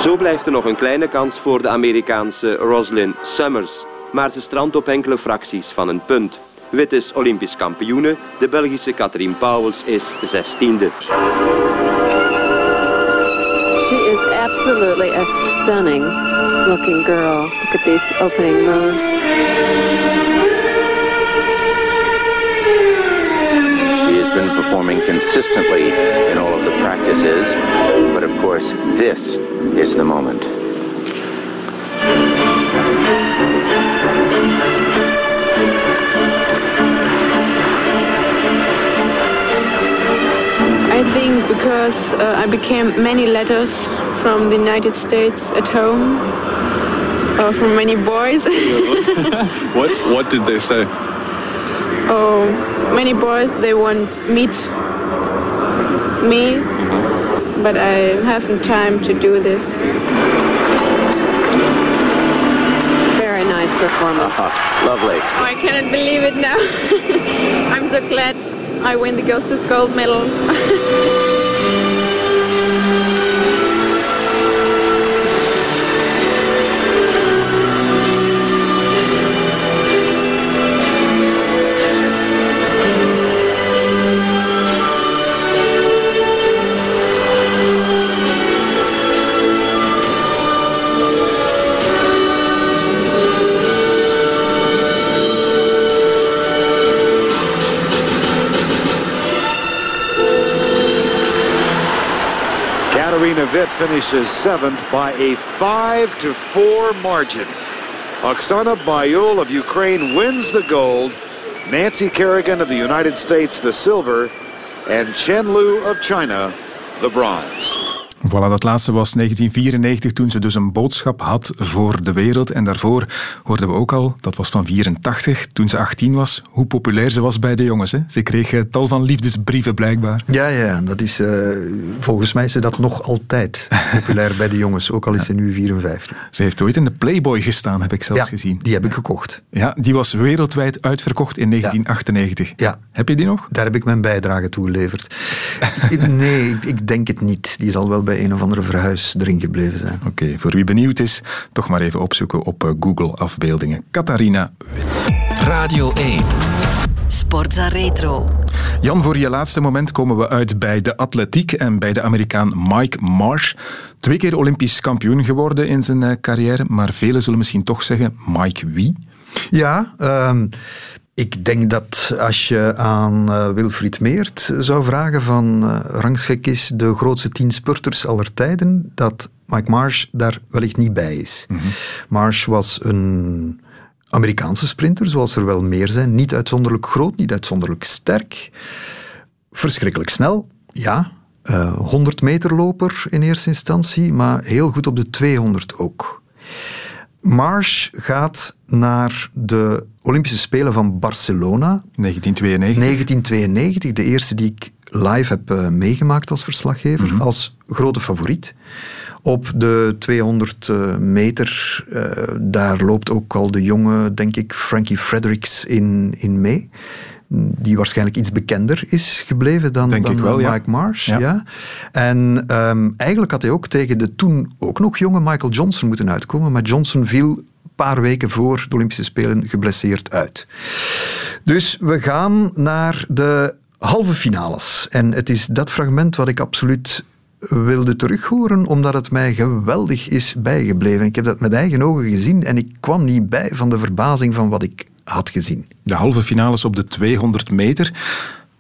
Zo blijft er nog een kleine kans voor de Amerikaanse Roslyn Summers, maar ze strandt op enkele fracties van een punt. Wit is Olympisch kampioene. De Belgische Katrien Pauwels is zestiende. She is absolutely a stunning looking girl. Look at these opening moves. She has been performing consistently in all of the practices, but of course this is the moment. I think because uh, I became many letters from the United States at home, uh, from many boys. what What did they say? Oh, many boys they want meet me, but I haven't time to do this. Very nice performance. Uh-huh. Lovely. Oh, I cannot believe it now. I'm so glad I win the Ghosted Gold Medal. Vit finishes seventh by a 5 to 4 margin. Oksana Bayul of Ukraine wins the gold. Nancy Kerrigan of the United States the silver. And Chen Lu of China the bronze. Voilà, dat laatste was 1994, toen ze dus een boodschap had voor de wereld. En daarvoor hoorden we ook al, dat was van 84, toen ze 18 was, hoe populair ze was bij de jongens. Hè? Ze kreeg eh, tal van liefdesbrieven blijkbaar. Ja, ja, dat is, uh, volgens mij is ze dat nog altijd populair bij de jongens, ook al is ze nu 54. Ze heeft ooit in de Playboy gestaan, heb ik zelfs ja, gezien. die heb ik gekocht. Ja, die was wereldwijd uitverkocht in 1998. Ja. Heb je die nog? Daar heb ik mijn bijdrage toe geleverd. nee, ik denk het niet. Die zal wel bij een of andere verhuis erin gebleven zijn. Oké, voor wie benieuwd is, toch maar even opzoeken op eh, Google afbeeldingen. Catharina Wit. Radio 1. Sportza Retro. Jan, voor je laatste moment komen we uit bij de atletiek en bij de Amerikaan Mike Marsh. Twee keer Olympisch kampioen geworden in zijn eh, carrière, maar velen zullen misschien toch zeggen, Mike wie? Ja, um, ik denk dat als je aan uh, Wilfried Meert zou vragen van uh, rangschik is de grootste tien spurters aller tijden, dat Mike Marsh daar wellicht niet bij is. Mm -hmm. Marsh was een Amerikaanse sprinter, zoals er wel meer zijn. Niet uitzonderlijk groot, niet uitzonderlijk sterk. Verschrikkelijk snel, ja. Uh, 100 meter loper in eerste instantie, maar heel goed op de 200 ook. Marsh gaat naar de Olympische Spelen van Barcelona. 1992. 1992, de eerste die ik live heb uh, meegemaakt als verslaggever, mm -hmm. als grote favoriet. Op de 200 uh, meter, uh, daar loopt ook al de jonge, denk ik, Frankie Fredericks in, in mee. Die waarschijnlijk iets bekender is gebleven dan, denk dan ik wel, Mike ja. Marsh. Ja. Ja. En um, eigenlijk had hij ook tegen de toen ook nog jonge Michael Johnson moeten uitkomen. Maar Johnson viel een paar weken voor de Olympische Spelen geblesseerd uit. Dus we gaan naar de halve finales. En het is dat fragment wat ik absoluut wilde terughoren, omdat het mij geweldig is bijgebleven. Ik heb dat met eigen ogen gezien en ik kwam niet bij van de verbazing van wat ik had gezien. De halve finales op de 200 meter,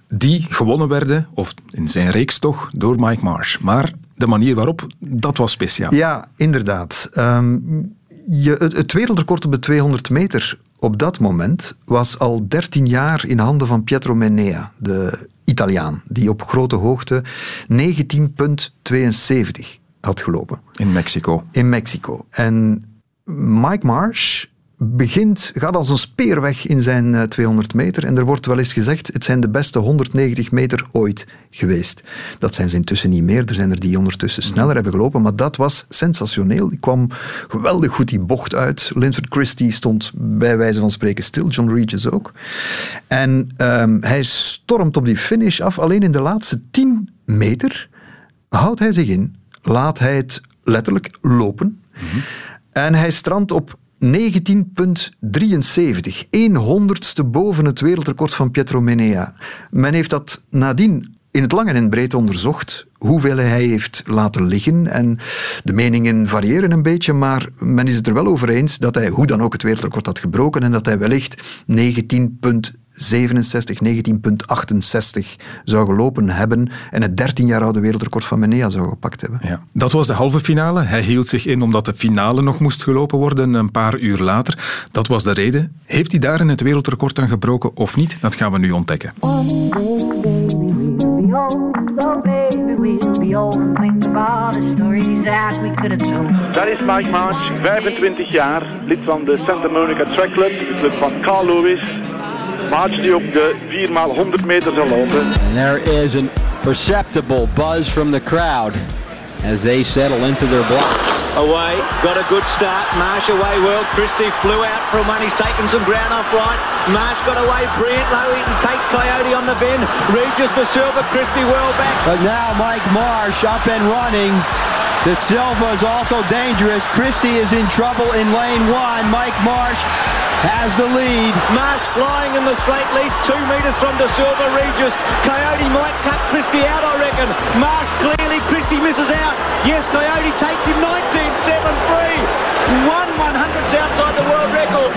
die gewonnen werden, of in zijn reeks toch, door Mike Marsh. Maar de manier waarop, dat was speciaal. Ja, inderdaad. Um, je, het, het wereldrecord op de 200 meter op dat moment was al 13 jaar in handen van Pietro Menea, de Italiaan, die op grote hoogte 19,72 had gelopen. In Mexico. In Mexico. En Mike Marsh begint, gaat als een speer weg in zijn uh, 200 meter. En er wordt wel eens gezegd, het zijn de beste 190 meter ooit geweest. Dat zijn ze intussen niet meer. Er zijn er die ondertussen sneller hebben gelopen. Maar dat was sensationeel. Die kwam geweldig goed die bocht uit. Linford Christie stond bij wijze van spreken stil. John Regis ook. En um, hij stormt op die finish af. Alleen in de laatste 10 meter houdt hij zich in. Laat hij het letterlijk lopen. Mm-hmm. En hij strandt op 19,73. 1 honderdste boven het wereldrecord van Pietro Menea. Men heeft dat nadien in het lang en in breed onderzocht hoeveel hij heeft laten liggen. En de meningen variëren een beetje, maar men is het er wel over eens dat hij hoe dan ook het wereldrecord had gebroken en dat hij wellicht 19,67, 19,68 zou gelopen hebben en het 13 jaar oude wereldrecord van Menea zou gepakt hebben. Ja. Dat was de halve finale. Hij hield zich in omdat de finale nog moest gelopen worden een paar uur later. Dat was de reden. Heeft hij daarin het wereldrecord aan gebroken of niet? Dat gaan we nu ontdekken. Dat is Mike Marsh, 25 jaar, lid van de Santa Monica Track Club, de club van Carl Lewis. March die op de 4x100 meter zal lopen. And there is a perceptible buzz from the crowd as they settle into their block. Away, got a good start. Marsh away well. Christie flew out from one. He's taken some ground off right. Marsh got away brilliant. Low Eaton takes Coyote on the bend. Regis to Silver. Christie well back. But now Mike Marsh up and running. The Silva is also dangerous. Christie is in trouble in lane one. Mike Marsh has the lead. Marsh flying in the straight leads two metres from De Silva Regis. Coyote might cut Christie out, I reckon. Marsh clearly, Christie misses out. Yes, Coyote takes him 19.73. One one hundredths outside the world record.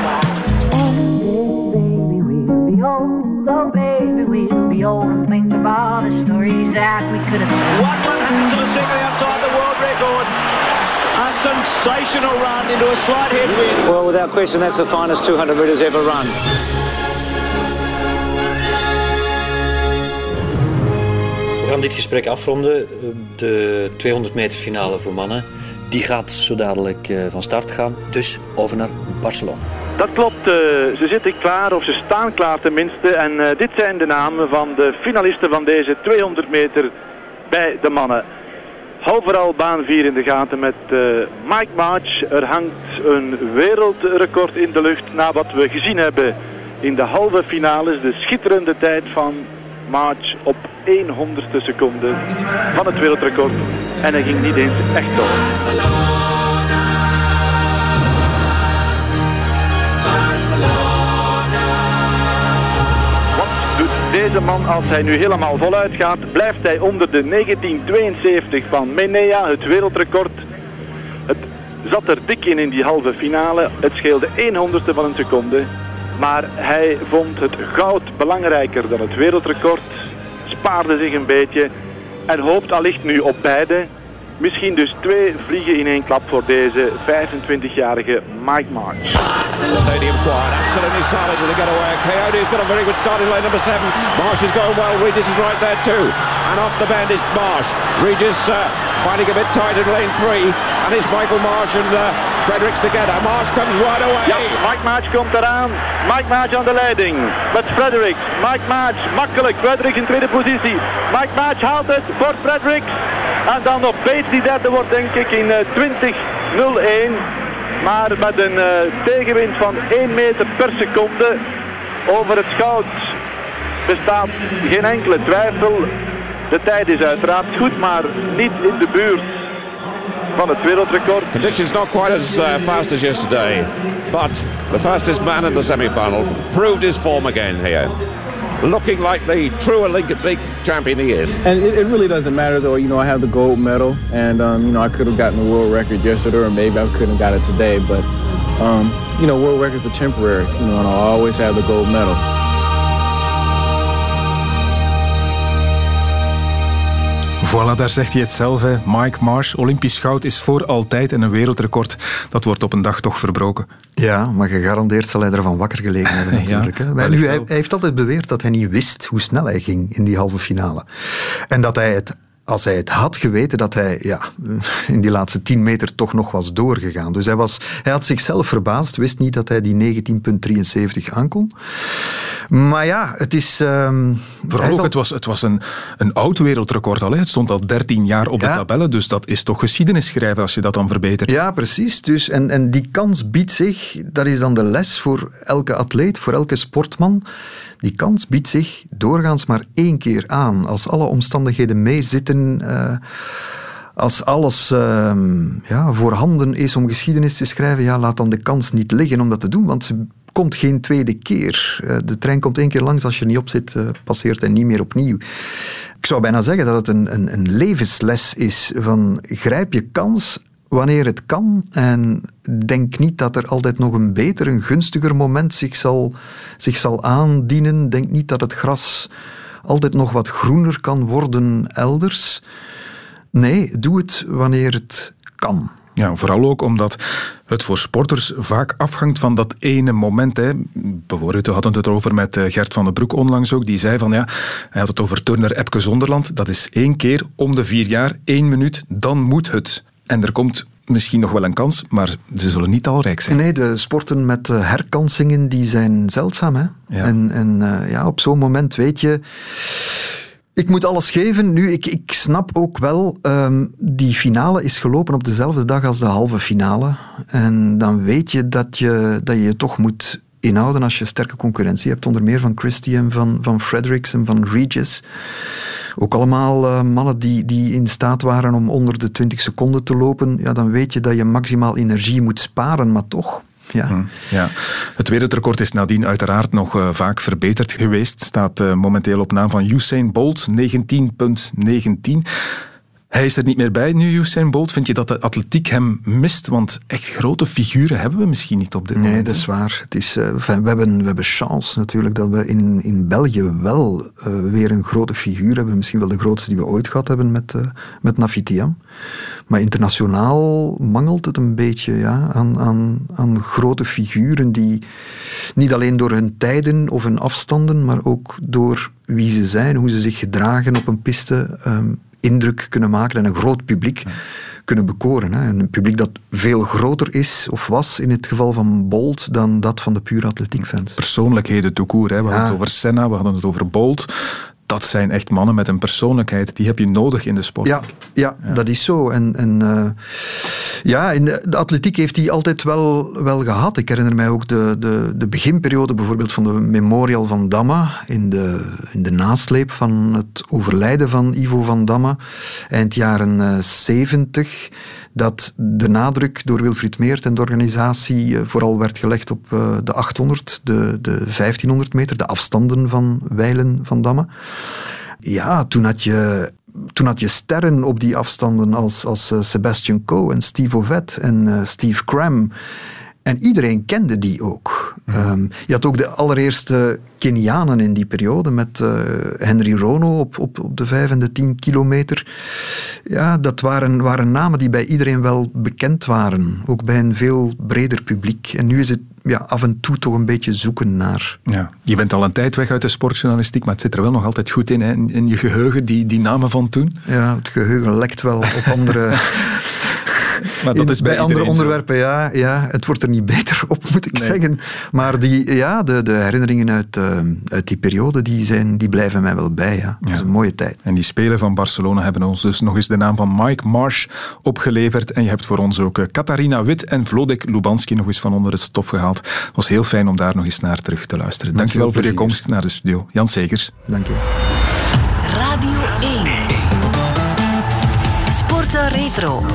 So baby, we'll be old and think of all the stories that we could have told. One one hundredths of a second outside the world record. A sensational run into a slight headwind. Well, without question, that's the finest 200 metres ever run. gaan dit gesprek afronden. De 200 meter finale voor mannen, die gaat zo dadelijk eh, van start gaan. Dus over naar Barcelona. Dat klopt, uh, ze zitten klaar, of ze staan klaar tenminste. En uh, dit zijn de namen van de finalisten van deze 200 meter bij de mannen. Hou vooral baan 4 in de gaten met Mike March. Er hangt een wereldrecord in de lucht na wat we gezien hebben in de halve finales. De schitterende tijd van March op 100ste seconde van het wereldrecord. En hij ging niet eens echt door. deze man, als hij nu helemaal voluit gaat, blijft hij onder de 1972 van Menea, het wereldrecord. Het zat er dik in in die halve finale. Het scheelde 100ste van een seconde. Maar hij vond het goud belangrijker dan het wereldrecord. Spaarde zich een beetje en hoopt allicht nu op beide. Misschien dus twee vliegen in één klap voor deze 25-jarige Mike March. Stadium quiet, absolutely silent as they get away. Coyote's got a very good start in lane number seven. Marsh is going well, Regis is right there too. And off the bend is Marsh. Regis uh, finding a bit tight in lane three. And it's Michael Marsh and uh, Fredericks together. Marsh comes right away. Mike March komt eraan. Mike March aan de leiding. Met Fredericks. Mike March makkelijk. Fredericks in tweede positie. Mike March haalt het voor Fredericks. En dan nog Bates die derde wordt denk ik in uh, 20.01. Maar met een uh, tegenwind van 1 meter per seconde over het goud bestaat geen enkele twijfel. De tijd is uiteraard goed, maar niet in de buurt van het wereldrecord. Conditions not quite as uh, fast as yesterday, but the fastest man in the semi-final proved his form again here. Looking like the true Olympic League champion he is. And it, it, really doesn't matter though, you know, I have the gold medal and, um, you know, I could have gotten the world record yesterday or maybe I couldn't have got it today, but, um, you know, world records are temporary, you know, and I'll always have the gold medal. Voilà, daar zegt hij het zelf. Hè. Mike Marsh, Olympisch goud is voor altijd en een wereldrecord. Dat wordt op een dag toch verbroken. Ja, maar gegarandeerd zal hij ervan wakker gelegen hebben natuurlijk. Ja, hè. wellicht nu, hij heeft altijd beweerd dat hij niet wist hoe snel hij ging in die halve finale. En dat hij het als hij het had geweten dat hij ja, in die laatste 10 meter toch nog was doorgegaan. Dus hij, was, hij had zichzelf verbaasd, wist niet dat hij die 19,73 aankon. Maar ja, het is... ehm, Vooral ook, zal- het was, het was een, een oud wereldrecord al. Hè. Het stond al 13 jaar op de tabellen, dus dat is toch geschiedenis schrijven als je dat dan verbetert. Ja, precies. Dus, en, en die kans biedt zich, dat is dan de les voor elke atleet, voor elke sportman. Die kans biedt zich doorgaans maar één keer aan. Als alle omstandigheden meezitten, eh, als alles ehm, ja, voorhanden is om geschiedenis te schrijven, ja, laat dan de kans niet liggen om dat te doen, want ze komt geen tweede keer. Eh, de trein komt één keer langs, als je er niet op zit, eh, passeert hij niet meer opnieuw. Ik zou bijna zeggen dat het een, een, een levensles is van grijp je kans wanneer het kan en denk niet dat er altijd nog een beter, een gunstiger moment zich zal, zich zal aandienen. Denk niet dat het gras altijd nog wat groener kan worden elders. Nee, doe het wanneer het kan. Ja, vooral ook omdat het voor sporters vaak afhangt van dat ene moment. Hè. Bijvoorbeeld, we hadden het erover met eh, Gert van den Broek onlangs ook. Die zei van ja, hij had het over Turner Epke Zonderland. Dat is één keer om de vier jaar, één minuut, dan moet het. En er komt misschien nog wel een kans, maar ze zullen niet talrijk zijn. Nee, de sporten met eh, herkansingen die zijn zeldzaam. Hè? Ja. En, en eh, ja, op zo'n moment weet je... Ik moet alles geven. Nu, ik, ik snap ook wel, ehm, die finale is gelopen op dezelfde dag als de halve finale. En dan weet je dat je dat je toch moet inhouden als je sterke concurrentie hebt. Onder meer van Christie en van, van Fredericks en van Regis. Ook allemaal eh, mannen die, die in staat waren om onder de 20 seconden te lopen. Ja, dan weet je dat je maximaal energie moet sparen, maar toch. Ja. Hm, Ja. Het wereldrecord is nadien uiteraard nog eh, vaak verbeterd geweest. Staat eh, momenteel op naam van Usain Bolt, 19,19. Hij is er niet meer bij nu, Usain Bolt. Vind je dat de atletiek hem mist? Want echt grote figuren hebben we misschien niet op dit nee, moment. dat is waar. Het is, uh, we, hebben, we hebben chance natuurlijk dat we in, in België wel uh, weer een grote figuur hebben. Misschien wel de grootste die we ooit gehad hebben met, uh, met Nafitiam. Maar internationaal mangelt het een beetje ja, aan, aan, aan grote figuren die niet alleen door hun tijden of hun afstanden, maar ook door wie ze zijn, hoe ze zich gedragen op een piste, um, indruk kunnen maken en een groot publiek kunnen bekoren. Hè. Een publiek dat veel groter is of was in het geval van Bolt dan dat van de pure atletiekfans. Persoonlijkheden toekoer. We hadden het over Senna, we hadden het over Bolt dat zijn echt mannen met een persoonlijkheid. Die heb je nodig in de sport. Ja, ja, ja. dat is zo. En, en uh, ja, in de, de, atletiek heeft hij altijd wel, wel gehad. Ik herinner mij ook de, de, de beginperiode bijvoorbeeld van de Memorial van Damme. In de, in de nasleep van het overlijden van Ivo van Damme. Eind jaren 70 dat de nadruk door Wilfried Meert en de organisatie vooral werd gelegd op de 800, de, de 1500 meter, de afstanden van Weilen van Damme. Ja, toen had je toen had je sterren op die afstanden als, als Sebastian Coe en Steve Ovett en Steve Cram. En iedereen kende die ook. Ja. Um, je had ook de allereerste Kenianen in die periode met uh, Henry Rono op, op, op de 5 en de 10 kilometer. Ja, dat waren, waren namen die bij iedereen wel bekend waren. Ook bij een veel breder publiek. En nu is het ja, af en toe toch een beetje zoeken naar. Ja, je bent al een tijd weg uit de sportjournalistiek, maar het zit er wel nog altijd goed in, hè? in je geheugen, die, die namen van toen. Ja, het geheugen lekt wel op andere... Maar dat is bij, bij andere onderwerpen, ja, ja. Het wordt er niet beter op, moet ik nee. zeggen. Maar die, ja, de, de herinneringen uit, uh, uit die periode, die, zijn, die blijven mij wel bij. Ja. Dat ja. is een mooie tijd. En die Spelen van Barcelona hebben ons dus nog eens de naam van Mike Marsh opgeleverd. En je hebt voor ons ook Katarina Wit en Vlodek Lubanski nog eens van onder het stof gehaald. Het was heel fijn om daar nog eens naar terug te luisteren. Dank je wel voor je komst naar de studio. Jan Segers. Dank je. Radio 1. Sporta Retro.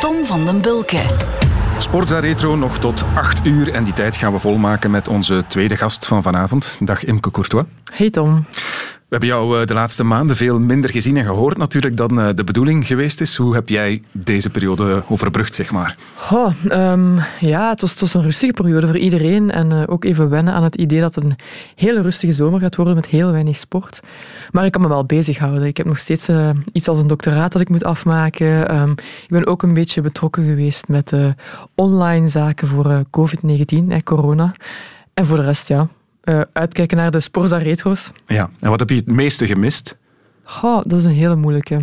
Tom van den Bulke. Sportza Retro nog tot 8 uur en die tijd gaan we volmaken met onze tweede gast van vanavond. Dag Imke Courtois. Hey Tom. We hebben jou de laatste maanden veel minder gezien en gehoord natuurlijk dan de bedoeling geweest is. Hoe heb jij deze periode overbrugd, zeg maar? Oh, ja, het was, het een rustige periode voor iedereen. En uh, ook even wennen aan het idee dat het een hele rustige zomer gaat worden met heel weinig sport. Maar ik kan me wel bezighouden. Ik heb nog steeds iets als een doctoraat dat ik moet afmaken. Um, ik ben ook een beetje betrokken geweest met online zaken voor COVID-19, corona. En voor de rest, ja, uh, uitkijken naar de Sporza Retro's. Ja, en wat heb je het meeste gemist? Oh, dat is een hele moeilijke.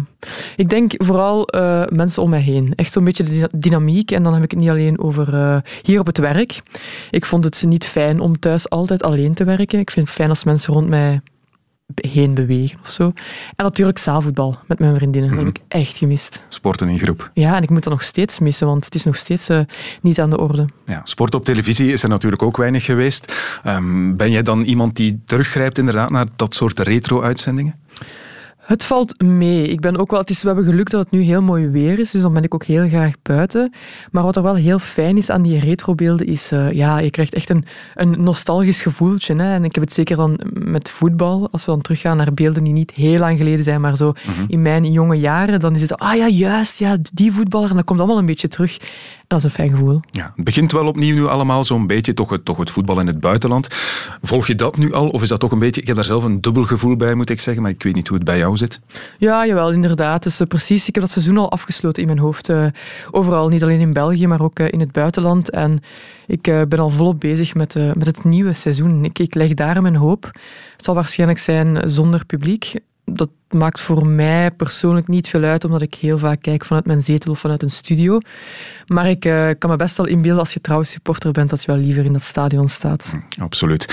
Ik denk vooral uh, mensen om mij heen. Echt zo'n beetje de dynamiek. En dan heb ik het niet alleen over uh, hier op het werk. Ik vond het niet fijn om thuis altijd alleen te werken. Ik vind het fijn als mensen rond mij heen bewegen of zo. En natuurlijk zaalvoetbal met mijn vriendinnen. Dat heb ik echt gemist. Sporten in groep. Ja, en ik moet dat nog steeds missen, want het is nog steeds uh, niet aan de orde. Ja, sport op televisie is er natuurlijk ook weinig geweest. Um, ben jij dan iemand die teruggrijpt inderdaad naar dat soort retro-uitzendingen? Het valt mee. Ik ben ook wel, het is, we hebben geluk dat het nu heel mooi weer is, dus dan ben ik ook heel graag buiten. Maar wat er wel heel fijn is aan die retrobeelden is, uh, ja, je krijgt echt een, een nostalgisch gevoeltje. Hè? En ik heb het zeker dan met voetbal, als we dan teruggaan naar beelden die niet heel lang geleden zijn, maar zo mm-hmm. in mijn jonge jaren, dan is het, ah ja, juist, ja, die voetballer, en dat komt allemaal een beetje terug. Dat is een fijn gevoel. Ja, het begint wel opnieuw nu allemaal zo'n beetje, toch het, toch het voetbal in het buitenland. Volg je dat nu al, of is dat toch een beetje, ik heb daar zelf een dubbel gevoel bij, moet ik zeggen, maar ik weet niet hoe het bij jou zit. Ja, jawel, inderdaad. Dus, uh, precies, ik heb dat seizoen al afgesloten in mijn hoofd. Uh, overal, niet alleen in België, maar ook uh, in het buitenland. En ik ben al volop bezig met, met het nieuwe seizoen. Ik, ik leg daar mijn hoop. Het zal waarschijnlijk zijn zonder publiek. Dat maakt voor mij persoonlijk niet veel uit, omdat ik heel vaak kijk vanuit mijn zetel of vanuit een studio. Maar ik uh, kan me best wel inbeelden als je trouwens supporter bent, dat je wel liever in dat stadion staat. Absoluut.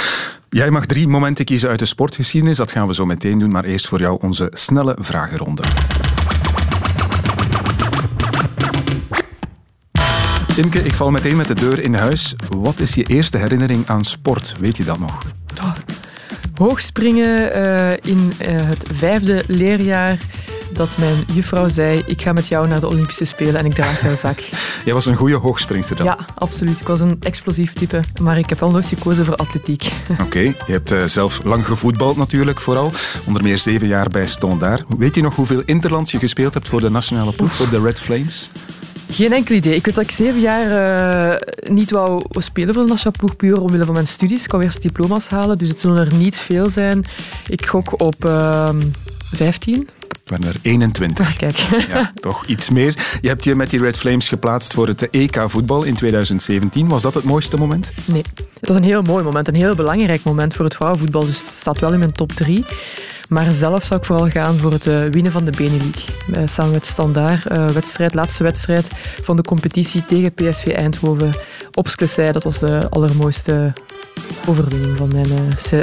Jij mag drie momenten kiezen uit de sportgeschiedenis. Dat gaan we zo meteen doen, maar eerst voor jou onze snelle vragenronde. Imke, ik val meteen met de deur in huis. Wat is je eerste herinnering aan sport? Weet je dat nog? Oh, hoogspringen uh, in uh, het vijfde leerjaar dat mijn juffrouw zei, ik ga met jou naar de Olympische Spelen en ik draag jouw zak. Jij was een goede hoogspringster dan? Ja, absoluut. Ik was een explosief type, maar ik heb wel nooit gekozen voor atletiek. Oké, je hebt uh, zelf lang gevoetbald natuurlijk vooral. Onder meer zeven jaar bij Standaard. Weet je nog hoeveel interlands je gespeeld hebt voor de nationale ploeg, voor de Red Flames? Geen enkel idee. Ik weet dat ik zeven jaar uh, niet wou spelen voor de nationale ploeg, puur omwille van mijn studies. Ik wou eerst diploma's halen, dus het zullen er niet veel zijn. Ik gok op uh, 15 waren er 21. Ah, kijk. Ja, toch iets meer. Je hebt je met die Red Flames geplaatst voor het EK voetbal in 2017. Was dat het mooiste moment? Nee. Het was een heel mooi moment, een heel belangrijk moment voor het vrouwenvoetbal. Dus het staat wel in mijn top 3. Maar zelf zou ik vooral gaan voor het uh, winnen van de Benelux. Uh, samen met Standaard. Uh, wedstrijd, laatste wedstrijd van de competitie tegen PSV Eindhoven. Op Sklesij, dat was de allermooiste overwinning van mijn,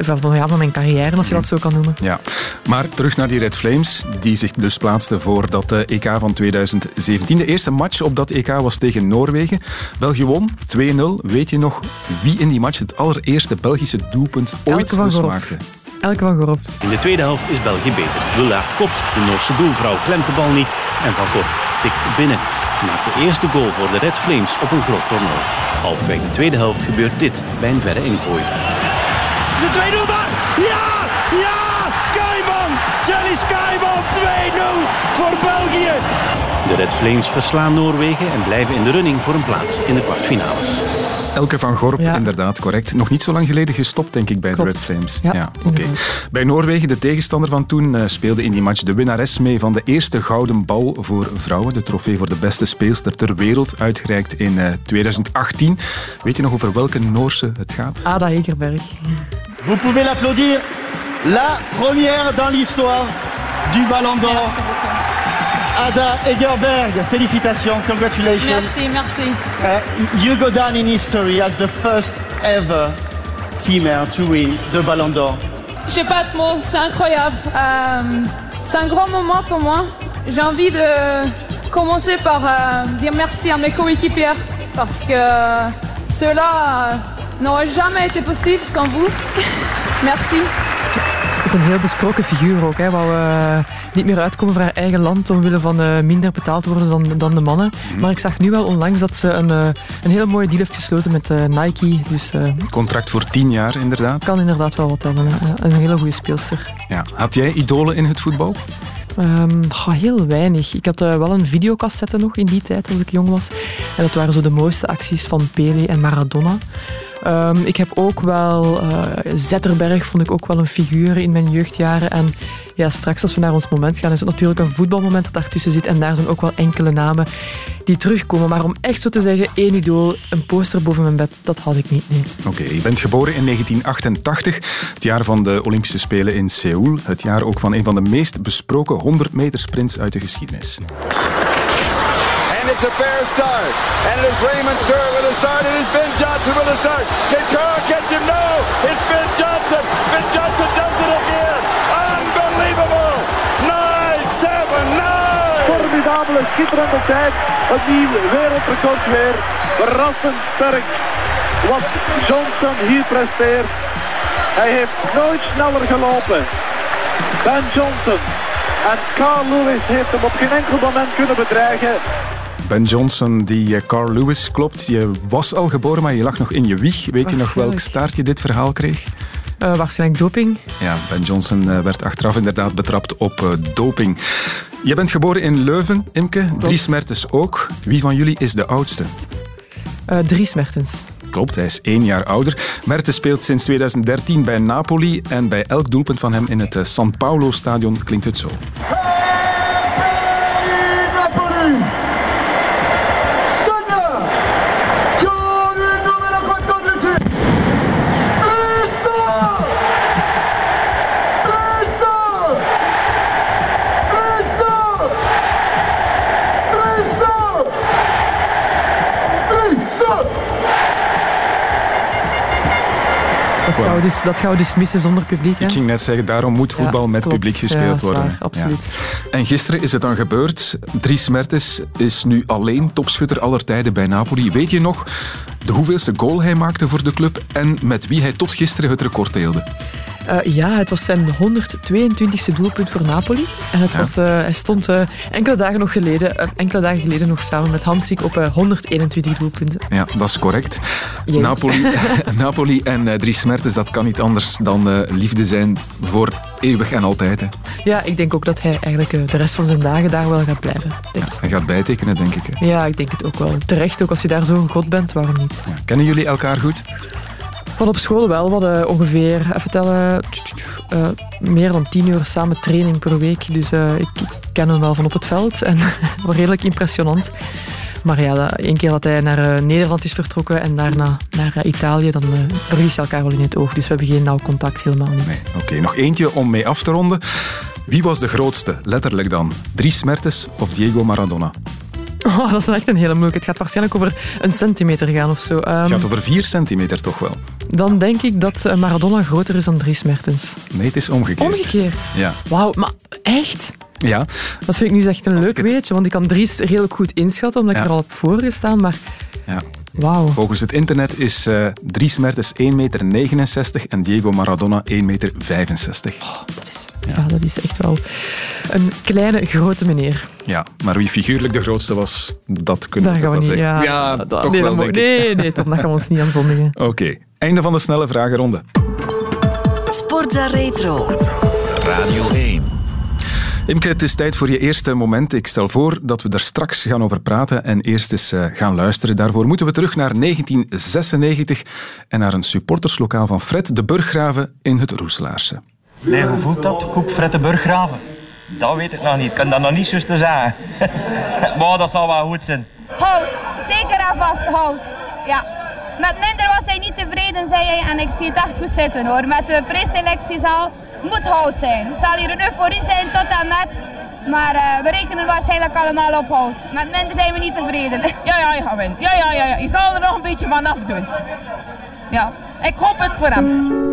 van, ja, van mijn carrière, als je dat zo kan noemen. Ja, maar terug naar die Red Flames, die zich dus plaatsten voor dat EK van 2017. De eerste match op dat EK was tegen Noorwegen. België won 2-0. Weet je nog wie in die match het allereerste Belgische doelpunt ooit dus maakte? Elke van Gorp. In de tweede helft is België beter. Willaert kopt, de Noorse doelvrouw klemt de bal niet en Van Gorp tikt binnen. Ze maakt de eerste goal voor de Red Flames op een groot toernooi. Halfweg de tweede helft gebeurt dit bij een verre ingooi. Is het 2-0 daar? Ja! Ja! Kaiman! Jelly Kaiman 2-0 voor België! De Red Flames verslaan Noorwegen en blijven in de running voor een plaats in de kwartfinales. Elke van Gorp, inderdaad, correct. Nog niet zo lang geleden gestopt, denk ik, bij de Red Flames. Ja, oké. Bij Noorwegen, de tegenstander van toen, uh, speelde in die match de winnares mee van de eerste gouden bal voor vrouwen. De trofee voor de beste speelster ter wereld, uitgereikt in uh, 2018. Weet je nog over welke Noorse het gaat? Ada Hegerberg. Vous pouvez l'applaudir. La première dans l'histoire du Ballon d'Or. Ada Egerberg, félicitations, congratulations. Merci, merci. Uh, you go down in history as the first ever female to win the Ballon d'Or. J'ai pas de mots, c'est incroyable. Euh, c'est un grand moment pour moi. J'ai envie de commencer par euh, dire merci à mes coéquipiers parce que cela n'aurait jamais été possible sans vous. merci. Het is een heel besproken figuur ook. Hè. Wou uh, niet meer uitkomen voor haar eigen land omwille van uh, minder betaald worden dan, dan de mannen. Mm. Maar ik zag nu wel onlangs dat ze een, uh, een hele mooie deal heeft gesloten met Nike. Dus, Contract voor tien jaar, inderdaad. Kan inderdaad wel wat hebben. Een hele goede speelster. Ja. Had jij idolen in het voetbal? Um, oh, heel weinig. Ik had uh, wel een videocassette nog in die tijd als ik jong was. En dat waren zo de mooiste acties van Pele en Maradona. Um, ik heb ook wel uh, Zetterberg, vond ik ook wel een figuur in mijn jeugdjaren. En ja, straks als we naar ons moment gaan, is het natuurlijk een voetbalmoment dat daartussen zit. En daar zijn ook wel enkele namen die terugkomen. Maar om echt zo te zeggen, één idool, een poster boven mijn bed, dat had ik niet. Nee. Oké, je bent geboren in 1988, het jaar van de Olympische Spelen in Seoul. Het jaar ook van een van de meest besproken 100 meter sprints uit de geschiedenis. It's a fair start. And it is Raymond Kerr with a start. It is Ben Johnson with a start. Can Kerr catch him? No! It's Ben Johnson. Ben Johnson does it again. Unbelievable. 9-7-9. Formidabele, schitterende tijd. Een nieuw wereldrecord weer. Verrassend sterk wat Johnson hier presteert. Hij heeft nooit sneller gelopen. Ben Johnson. En Carl Lewis heeft hem op geen enkel moment kunnen bedreigen. Ben Johnson, die eh, Carl Lewis, klopt. Je was al geboren, maar je lag nog in je wieg. Weet je nog welk staartje dit verhaal kreeg? Uh, waarschijnlijk doping. Ja, Ben Johnson uh, werd achteraf inderdaad betrapt op uh, doping. Je bent geboren in Leuven, Imke. Klopt. Dries Mertens ook. Wie van jullie is de oudste? Dries Mertens. Klopt, hij is één jaar ouder. Mertens speelt sinds 2013 bij Napoli en bij elk doelpunt van hem in het San Paulo-stadion klinkt het zo. We dus, dat gaan we dus missen zonder publiek. Hè? Ik ging net zeggen, daarom moet voetbal ja, met klopt. publiek gespeeld ja, worden. Waar, absoluut. Ja. En gisteren is het dan gebeurd. Dries Mertens is nu alleen topschutter aller tijden bij Napoli. Weet je nog de hoeveelste goal hij maakte voor de club en met wie hij tot gisteren het record deelde? Eh, ja, het was zijn 122e doelpunt voor Napoli. En het Ja. was, eh, hij stond eh, enkele, dagen nog geleden, enkele dagen geleden nog samen met Hamsik op eh, 121 doelpunten. Ja, dat is correct. Jee. Napoli, Napoli en Dries Mertens, dat kan niet anders dan liefde zijn voor eeuwig en altijd. Hè. Ja, ik denk ook dat hij eigenlijk de rest van zijn dagen daar wel gaat blijven. Denk ik. Hij gaat bijtekenen, denk ik. Hè. Ja, ik denk het ook wel. Terecht, ook als je daar zo god bent, waarom niet? Kennen jullie elkaar goed? Van op school wel. We hadden ongeveer, even tellen, eh, meer dan 10 uur samen training per week. Dus eh, ik, ik ken hem wel van op het veld en wel redelijk impressionant. Maar ja, één keer dat hij naar eh, Nederland is vertrokken en daarna naar eh, Italië, dan eh, verlies je elkaar wel in het oog. Dus we hebben geen nauw contact, helemaal niet. Oké, nog eentje om mee af te ronden. Wie was de grootste, letterlijk dan? Dries Mertens of Diego Maradona? Oh, dat is echt een hele moeilijke. Het gaat waarschijnlijk over een centimeter gaan of zo. Het Ehm, gaat over 4 centimeter toch wel? dan denk ik dat eh, Maradona groter is dan Dries Mertens. Nee, het is omgekeerd. Omgekeerd? Ja. Wauw, maar echt? Ja, Dat vind ik nu echt een leuk weetje, want ik kan Dries redelijk goed inschatten, omdat ik er al heb voorgestaan. Maar ja. Wauw. Volgens het internet is eh Dries Mertens 1,69 meter en Diego Maradona 1,65 meter. Ja. dat is echt wel een kleine, grote meneer. Ja, maar wie figuurlijk de grootste was, dat kunnen Daar we gaan we wel niet. zeggen. Ja, Ja, dat- toch nee, wel, dat denk mo- ik. nee, nee, daar gaan we ons niet aan zondigen. Oké, einde van de snelle vragenronde. Sportza Retro. Radio 1. Imke, het is tijd voor je eerste moment. Ik stel voor dat we er straks gaan over praten en eerst eens eh, gaan luisteren. Daarvoor moeten we terug naar 1996 en naar een supporterslokaal van Fred de Burggraven in het Roeselaarse. Nee, hoe voelt dat? Koep Frette Burggraven? Dat weet ik nog niet. Ik kan dat nog niet juist te zeggen. maar dat zal wel goed zijn. Hout, zeker en vast hout. Ja. Met minder was hij niet tevreden, zei hij, en ik zie het echt goed zitten hoor. Met de preselectiezaal moet hout zijn. Het zal hier een euforie zijn tot en met, maar eh, we rekenen waarschijnlijk allemaal op hout. Met minder zijn we niet tevreden. Ja, ja, je gaat winnen. Ja, ja, ja, ja. Je zal er nog een beetje van afdoen. Ja, ik hoop het voor hem.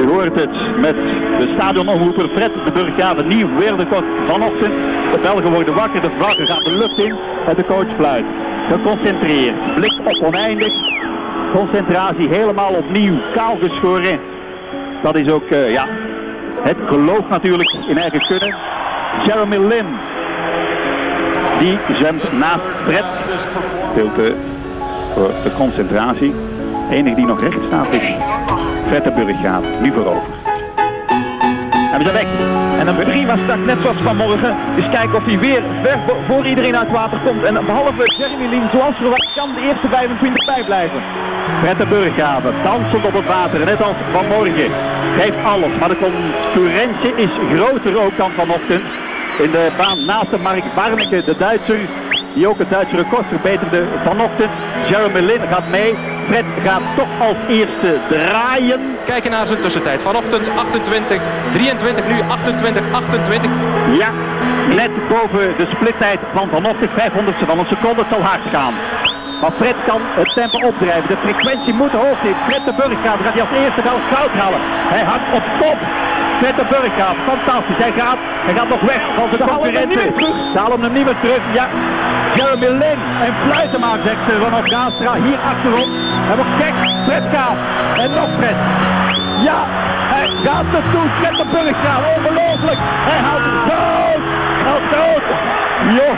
U hoort het met de stadionomroeper Fred de Burggraven. Nieuw wereldrecord vanochtend. De Belgen worden wakker, de vlaggen gaan de lucht in en de coach fluit. Geconcentreerd, blik op oneindig. Concentratie helemaal opnieuw, kaal geschoren. Dat is ook, eh, ja, het geloof natuurlijk in eigen kunnen. Jeremy Lin, die zwemt naast Fred. Stilte voor de concentratie. De enige die nog recht staat is de Burggraven, nu voorover. En we zijn weg. En een prima start, net zoals vanmorgen. Dus kijken of hij weer voor iedereen uit water komt. En behalve Jeremy Lin, zoals verwacht, kan de eerste 25 bijblijven. Fred de Burggraven, dansend op het water, net als vanmorgen. Geeft alles, maar de concurrentie is groter ook dan vanochtend. In de baan naast de Mark Warneke, de Duitser, die ook het Duitse record verbeterde vanochtend. Jeremy Lin gaat mee. Fred gaat toch als eerste draaien. Kijken naar zijn tussentijd. Vanochtend 28, 23, nu 28, 28. Ja, net boven de splittijd van vanochtend, 500ste van een seconde, zal hard gaan. Maar Fred kan het tempo opdrijven. De frequentie moet hoog zijn. Fred de Burggraaf gaat hij als eerste wel goud halen. Hij hangt op kop. Fred de Burggraaf, fantastisch. Hij gaat, hij gaat nog weg van zijn hem concurrenten. niet meer terug. Ze halen hem niet meer terug. Ja, Jeremy Lin en fluiten maar, zegt Ronald Gaastra hier achterom. En nog kijk, Fred gaat. En nog Fred. Ja, hij gaat er toe. Fred de Burggraaf, ongelooflijk. Hij haalt goud. Hij haalt goud. Joh.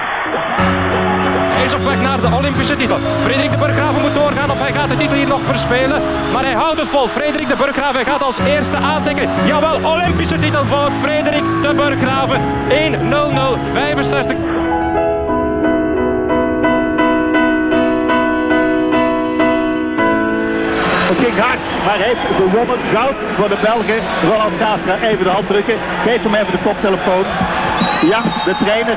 Op weg naar de Olympische titel. Frederik de Burggraven moet doorgaan of hij gaat de titel hier nog verspelen. Maar hij houdt het vol. Frederik de Burggraven hij gaat als eerste aantikken. Jawel, Olympische titel voor Frederik de Burggraven. 1-0-0-65. Het ging hard, maar heeft gewonnen. Goud voor de Belgen. Ronald Gaastra, even de hand drukken. Geef hem even de koptelefoon. Ja, de trainer.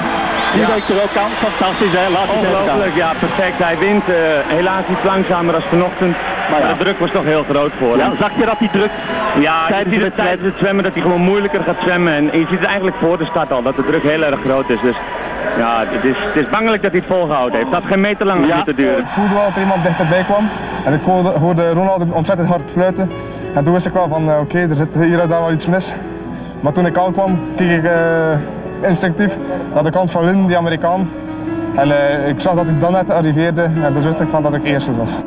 Die denkt er ook aan. Fantastisch, hè? Laat het. Ongelooflijk, ja, perfect. Hij wint eh, helaas iets langzamer dan vanochtend. Maar Ja. de druk was toch heel groot voor Ja, hem. zag je dat die druk Ja, tijdens het tijdens het zwemmen dat hij gewoon moeilijker gaat zwemmen. En je ziet het eigenlijk voor de start al, dat de druk heel erg groot is. Dus ja, het is, het is bangelijk dat hij het volgehouden heeft. Het had geen meter lang Ja. moeten duren. Ik voelde wel dat er iemand dichterbij kwam. En ik hoorde, hoorde Ronald ontzettend hard fluiten. En toen wist ik wel van eh, oké, er zit hier en daar wel iets mis. Maar toen ik aankwam, keek ik eh, instinctief naar de kant van Lynn, die Amerikaan. En eh, ik zag dat ik dan net arriveerde en dus wist ik van dat ik eerste was.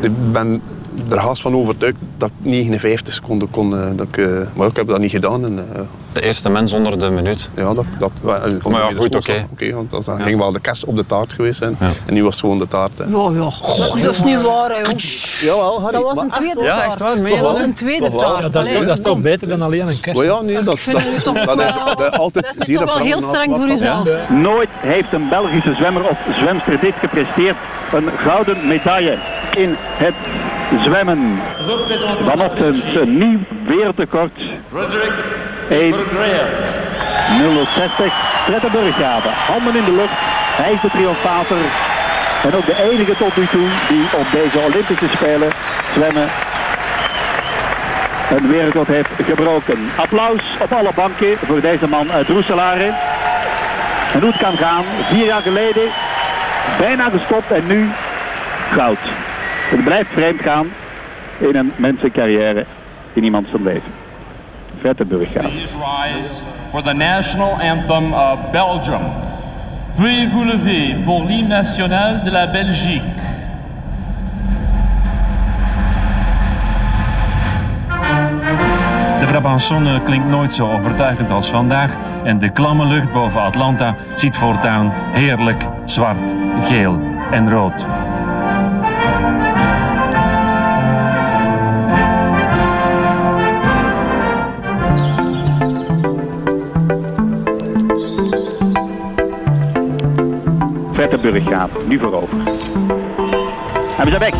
Ik ben er haast van overtuigd dat ik 59 seconden kon. eh, Dat ik, eh, maar ik heb dat niet gedaan. En, eh, De eerste mens onder de minuut. ja, dat, dat, eh, Maar ja, goed, oké. oké, want dat Ja. ging wel de kerst op de taart geweest zijn. En nu was het gewoon de taart. Hè. Ja, ja. Dat is niet waar, hè, jong. Jawel, Harry. Dat was een tweede taart. ja, echt waar, dat was een tweede taart. Ja, dat is toch- dat is toch beter dan alleen een kerst. Maar ja, nee, dat, Ik vind dat, dat, wel- dat- dat- altijd dat is toch wel heel streng voor uzelf. Nooit heeft een Belgische zwemmer of zwemster dit gepresteerd. Een gouden medaille in het zwemmen. Vanochtend een nieuw wereldrecord. 1.060. Fred de Burghaven, handen in de lucht. Hij is de triomfator. En ook de enige tot nu toe die op deze Olympische Spelen zwemmen een wereldrecord heeft gebroken. Applaus op alle banken voor deze man uit Roeselare. En hoe het kan gaan, vier jaar geleden bijna gestopt en nu goud. Het blijft vreemd gaan in een mensencarrière in iemands zijn leven. De Burghaven. Please rise for the national anthem of Belgium. Veuillez vous lever pour l'hymne national de la Belgique. De Brabançonne klinkt nooit zo overtuigend als vandaag en de klamme lucht boven Atlanta ziet voortaan heerlijk zwart, geel en rood. De Burghaven, nu voorover. Hebben ze weg.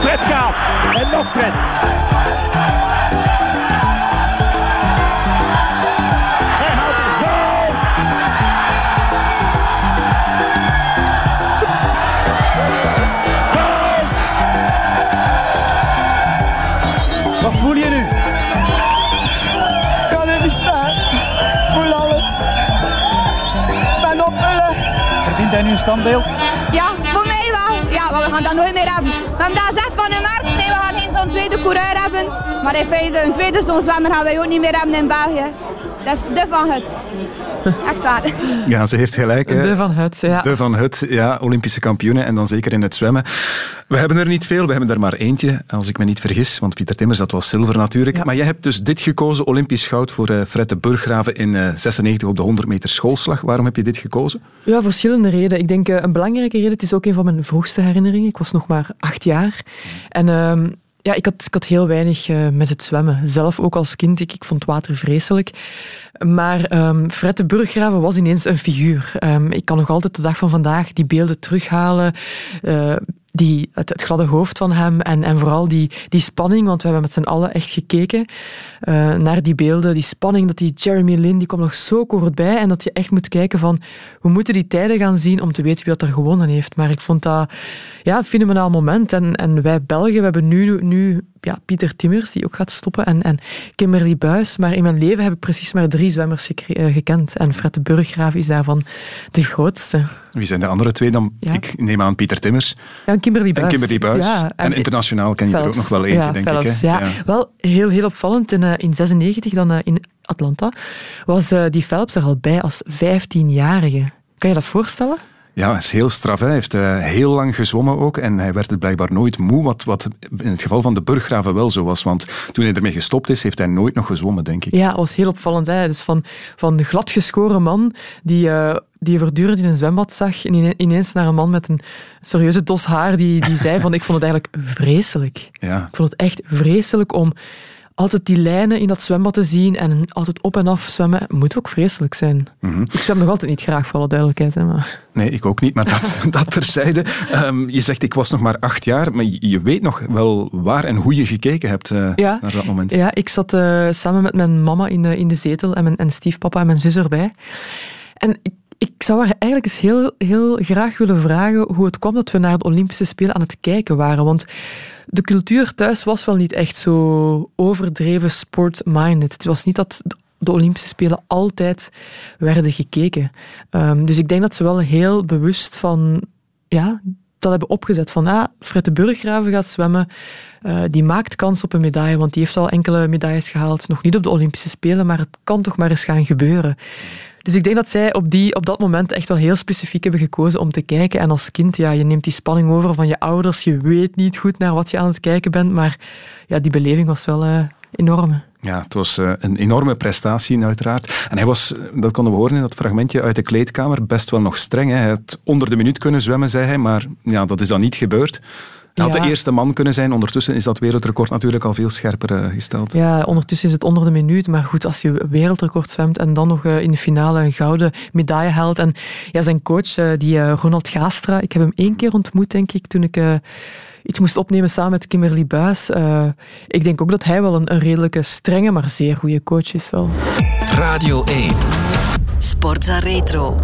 Fred gaat. En nog. Opgelucht. Verdient hij nu een standbeeld? Ja, voor mij wel. Ja, we gaan dat nooit meer hebben. We hebben dat van de markt. Nee, we gaan geen zo'n tweede coureur hebben. Maar in feite, een tweede zo'n zwemmer gaan wij ook niet meer hebben in België. Dat is de van het. Echt waar. Ja, ze heeft gelijk. Hè. De Van Hut, ja. De Van Hut, ja, Olympische kampioene en dan zeker in het zwemmen. We hebben er niet veel, we hebben er maar eentje, als ik me niet vergis, want Pieter Timmers, dat was zilver natuurlijk. Maar jij hebt dus dit gekozen, Olympisch goud voor eh Fred de Burggraven in eh 96 op de 100 meter schoolslag. Waarom heb je dit gekozen? Ja, verschillende redenen. Ik denk eh, een belangrijke reden, het is ook een van mijn vroegste herinneringen. Ik was nog maar acht jaar. En ehm, ja, ik had, ik had heel weinig eh, met het zwemmen. Zelf ook als kind, ik, ik vond water vreselijk. Maar ehm, Fred de Burggraven was ineens een figuur. Ehm, ik kan nog altijd de dag van vandaag die beelden terughalen. eh, die, het, het gladde hoofd van hem en, en vooral die, die spanning, want we hebben met z'n allen echt gekeken eh, naar die beelden. Die spanning dat die Jeremy Lin, die kwam nog zo kort bij en dat je echt moet kijken van, we moeten die tijden gaan zien om te weten wie dat er gewonnen heeft. Maar ik vond dat ja, een fenomenaal moment. En, en wij Belgen, we hebben nu, nu ja, Pieter Timmers, die ook gaat stoppen, en, en Kimberly Buis. Maar in mijn leven heb ik precies maar drie zwemmers eh, gekend. En Fred de Burggraaf is daarvan de grootste. Wie zijn de andere twee dan? Ja. Ik neem aan Pieter Timmers Ja, en Kimberly Buis. en Kimberly Buis. Ja, en, internationaal ken je er ook nog wel eentje, denk Phelps, ik. Hè? Ja. Wel heel, heel opvallend. In, eh, in 96, dan eh, in Atlanta, was eh, die Phelps er al bij als 15-jarige. Kan je dat voorstellen? Ja, hij is heel straf. hè. Hij heeft eh, heel lang gezwommen ook en hij werd het blijkbaar nooit moe, wat, wat in het geval van de Burggraven wel zo was. Want toen hij ermee gestopt is, heeft hij nooit nog gezwommen, denk ik. Ja, dat was heel opvallend. Hè? Dus van, van de gladgeschoren man die, eh, die je voortdurend in een zwembad zag, en ine- ineens naar een man met een serieuze dos haar die, die zei van ik vond het eigenlijk vreselijk. Ja. Ik vond het echt vreselijk om altijd die lijnen in dat zwembad te zien en altijd op en af zwemmen. Moet ook vreselijk zijn. Mhm. Ik zwem nog altijd niet graag, voor alle duidelijkheid. Hè, maar... Nee, ik ook niet, maar dat, dat terzijde. Ehm, je zegt, ik was nog maar acht jaar, maar je, weet nog wel waar en hoe je gekeken hebt eh, Ja. naar dat moment. Ja, ik zat eh, samen met mijn mama in de, in de zetel en mijn en stiefpapa en mijn zus erbij. En ik, ik zou haar eigenlijk eens heel, heel graag willen vragen hoe het kwam dat we naar de Olympische Spelen aan het kijken waren. Want de cultuur thuis was wel niet echt zo overdreven sport-minded. Het was niet dat de Olympische Spelen altijd werden gekeken. Ehm, dus ik denk dat ze wel heel bewust van ja, dat hebben opgezet. Van ah, Fred de Burggraven gaat zwemmen. eh, die maakt kans op een medaille, want die heeft al enkele medailles gehaald. Nog niet op de Olympische Spelen, maar het kan toch maar eens gaan gebeuren. Dus ik denk dat zij op, die, op dat moment echt wel heel specifiek hebben gekozen om te kijken. En als kind, ja, je neemt die spanning over van je ouders. Je weet niet goed naar wat je aan het kijken bent. Maar ja, die beleving was wel uh, enorm. Ja, het was uh, een enorme prestatie uiteraard. En hij was, dat konden we horen in dat fragmentje uit de kleedkamer, best wel nog streng. Hè. Had onder de minuut kunnen zwemmen, zei hij. Maar ja, dat is dan niet gebeurd. Hij had de eerste man kunnen zijn. Ondertussen is dat wereldrecord natuurlijk al veel scherper uh, gesteld. Ja, ondertussen is het onder de minuut. Maar goed, als je wereldrecord zwemt en dan nog uh, in de finale een gouden medaille haalt. En ja, zijn coach, uh, die Ronald Gaastra, ik heb hem één keer ontmoet, denk ik, toen ik iets moest opnemen samen met Kimberly Buis. ik denk ook dat hij wel een, een redelijke strenge, maar zeer goede coach is wel. Radio 1. Sportza Retro.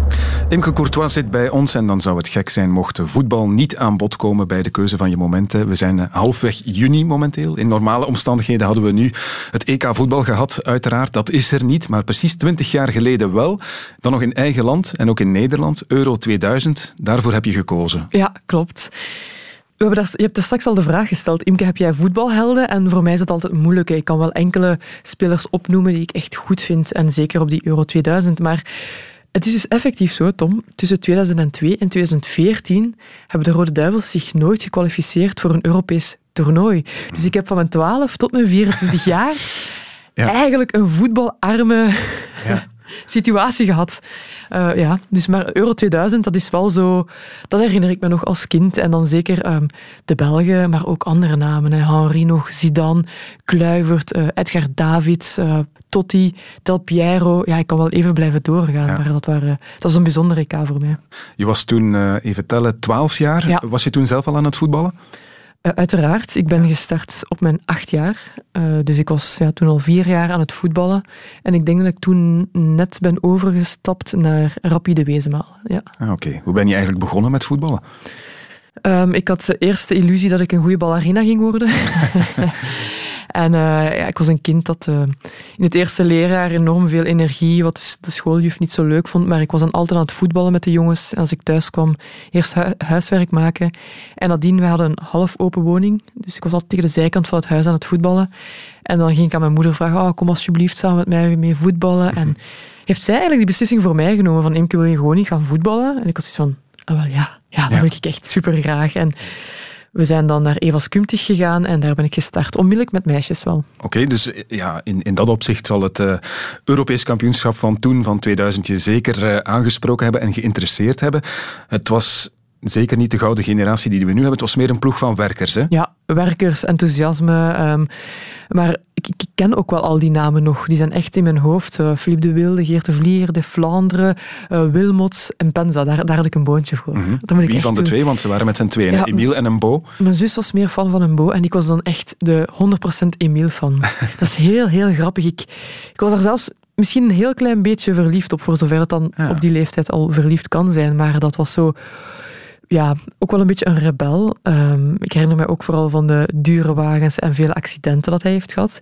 Imke Courtois zit bij ons en dan zou het gek zijn mocht voetbal niet aan bod komen bij de keuze van je momenten. We zijn halfweg juni momenteel. In normale omstandigheden hadden we nu het EK voetbal gehad, uiteraard. Dat is er niet, maar precies twintig jaar geleden wel. Dan nog in eigen land en ook in Nederland. Euro 2000, daarvoor heb je gekozen. Ja, klopt. We hebben daar, je hebt er straks al de vraag gesteld, Imke, heb jij voetbalhelden? En voor mij is het altijd moeilijk. Ik kan wel enkele spelers opnoemen die ik echt goed vind. En zeker op die Euro 2000. Maar het is dus effectief zo, Tom. Tussen 2002 en 2014 hebben de Rode Duivels zich nooit gekwalificeerd voor een Europees toernooi. Dus ik heb van mijn 12 tot mijn 24 jaar ja. eigenlijk een voetbalarme ja. Situatie gehad. Uh, ja, dus maar Euro 2000, dat is wel zo... Dat herinner ik me nog als kind. En dan zeker um, de Belgen, maar ook andere namen. Hè. Henri nog, Zidane, Kluivert, uh, Edgar Davids, uh, Totti, Del Piero. Ja, ik kan wel even blijven doorgaan. Ja. Maar dat, waren, dat was een bijzondere EK voor mij. Je was toen, even tellen, 12 jaar. Ja. Was je toen zelf al aan het voetballen? Uh, uiteraard. Ik ben gestart op mijn acht jaar. Uh, dus ik was ja, toen al vier jaar aan het voetballen. En ik denk dat ik toen net ben overgestapt naar Rapide Wezenmaal. Ja. Ah, Oké. Hoe ben je eigenlijk begonnen met voetballen? Um, ik had de eerste illusie dat ik een goede ballerina ging worden. En uh, ja, ik was een kind dat uh, in het eerste leerjaar enorm veel energie, wat de schooljuf niet zo leuk vond, maar ik was dan altijd aan het voetballen met de jongens. En als ik thuis kwam, eerst hu huiswerk maken. En nadien, we hadden een half open woning, dus ik was altijd tegen de zijkant van het huis aan het voetballen. En dan ging ik aan mijn moeder vragen, oh, kom alsjeblieft samen met mij mee voetballen. En heeft zij eigenlijk die beslissing voor mij genomen van, Imke, wil je gewoon niet gaan voetballen? En ik was zoiets van, oh, wel, ja, ja, dat ja. wil ik echt super graag. En we zijn dan naar Eva Skumtig gegaan en daar ben ik gestart. Onmiddellijk met meisjes wel. Oké, dus ja, in, in dat opzicht zal het uh, Europees kampioenschap van toen, van 2000, je zeker uh, aangesproken hebben en geïnteresseerd hebben. Het was zeker niet de gouden generatie die we nu hebben. Het was meer een ploeg van werkers. Hè? Ja, werkers, enthousiasme. Um, maar ik, ik, ken ook wel al die namen nog. Die zijn echt in mijn hoofd. Uh, Philippe de Wilde, Geert de Vlier, De Vlaanderen, uh, Wilmots en Penza. Daar, daar had ik een boontje voor. Mm -hmm. Wie van de twee? Want ze waren met z'n tweeën. Ja, Emiel en een Bo. Mijn zus was meer fan van een Bo. En ik was dan echt de 100% Emiel fan. dat is heel, heel grappig. Ik, ik was er zelfs misschien een heel klein beetje verliefd op. Voor zover het dan ja. op die leeftijd al verliefd kan zijn. Maar dat was zo ja, ook wel een beetje een rebel. Um, ik herinner me ook vooral van de dure wagens en vele accidenten dat hij heeft gehad.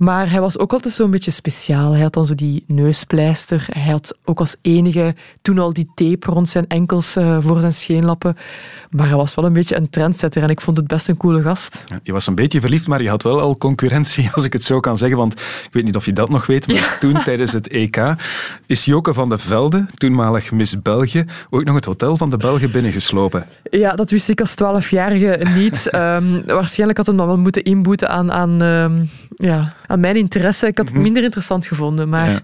Maar hij was ook altijd zo'n beetje speciaal. Hij had dan zo die neuspleister. Hij had ook als enige toen al die tape rond zijn enkels uh, voor zijn scheenlappen. Maar hij was wel een beetje een trendsetter en ik vond het best een coole gast. Ja, je was een beetje verliefd, maar je had wel al concurrentie, als ik het zo kan zeggen. Want ik weet niet of je dat nog weet, maar ja. toen tijdens het EK is Joke van de Velde, toenmalig Miss België, ooit nog het hotel van de Belgen binnengeslopen. Ja, dat wist ik als twaalfjarige niet. um, waarschijnlijk had hem dan wel moeten inboeten aan, aan um, ja, aan mijn interesse. Ik had het minder interessant gevonden, maar... Ja.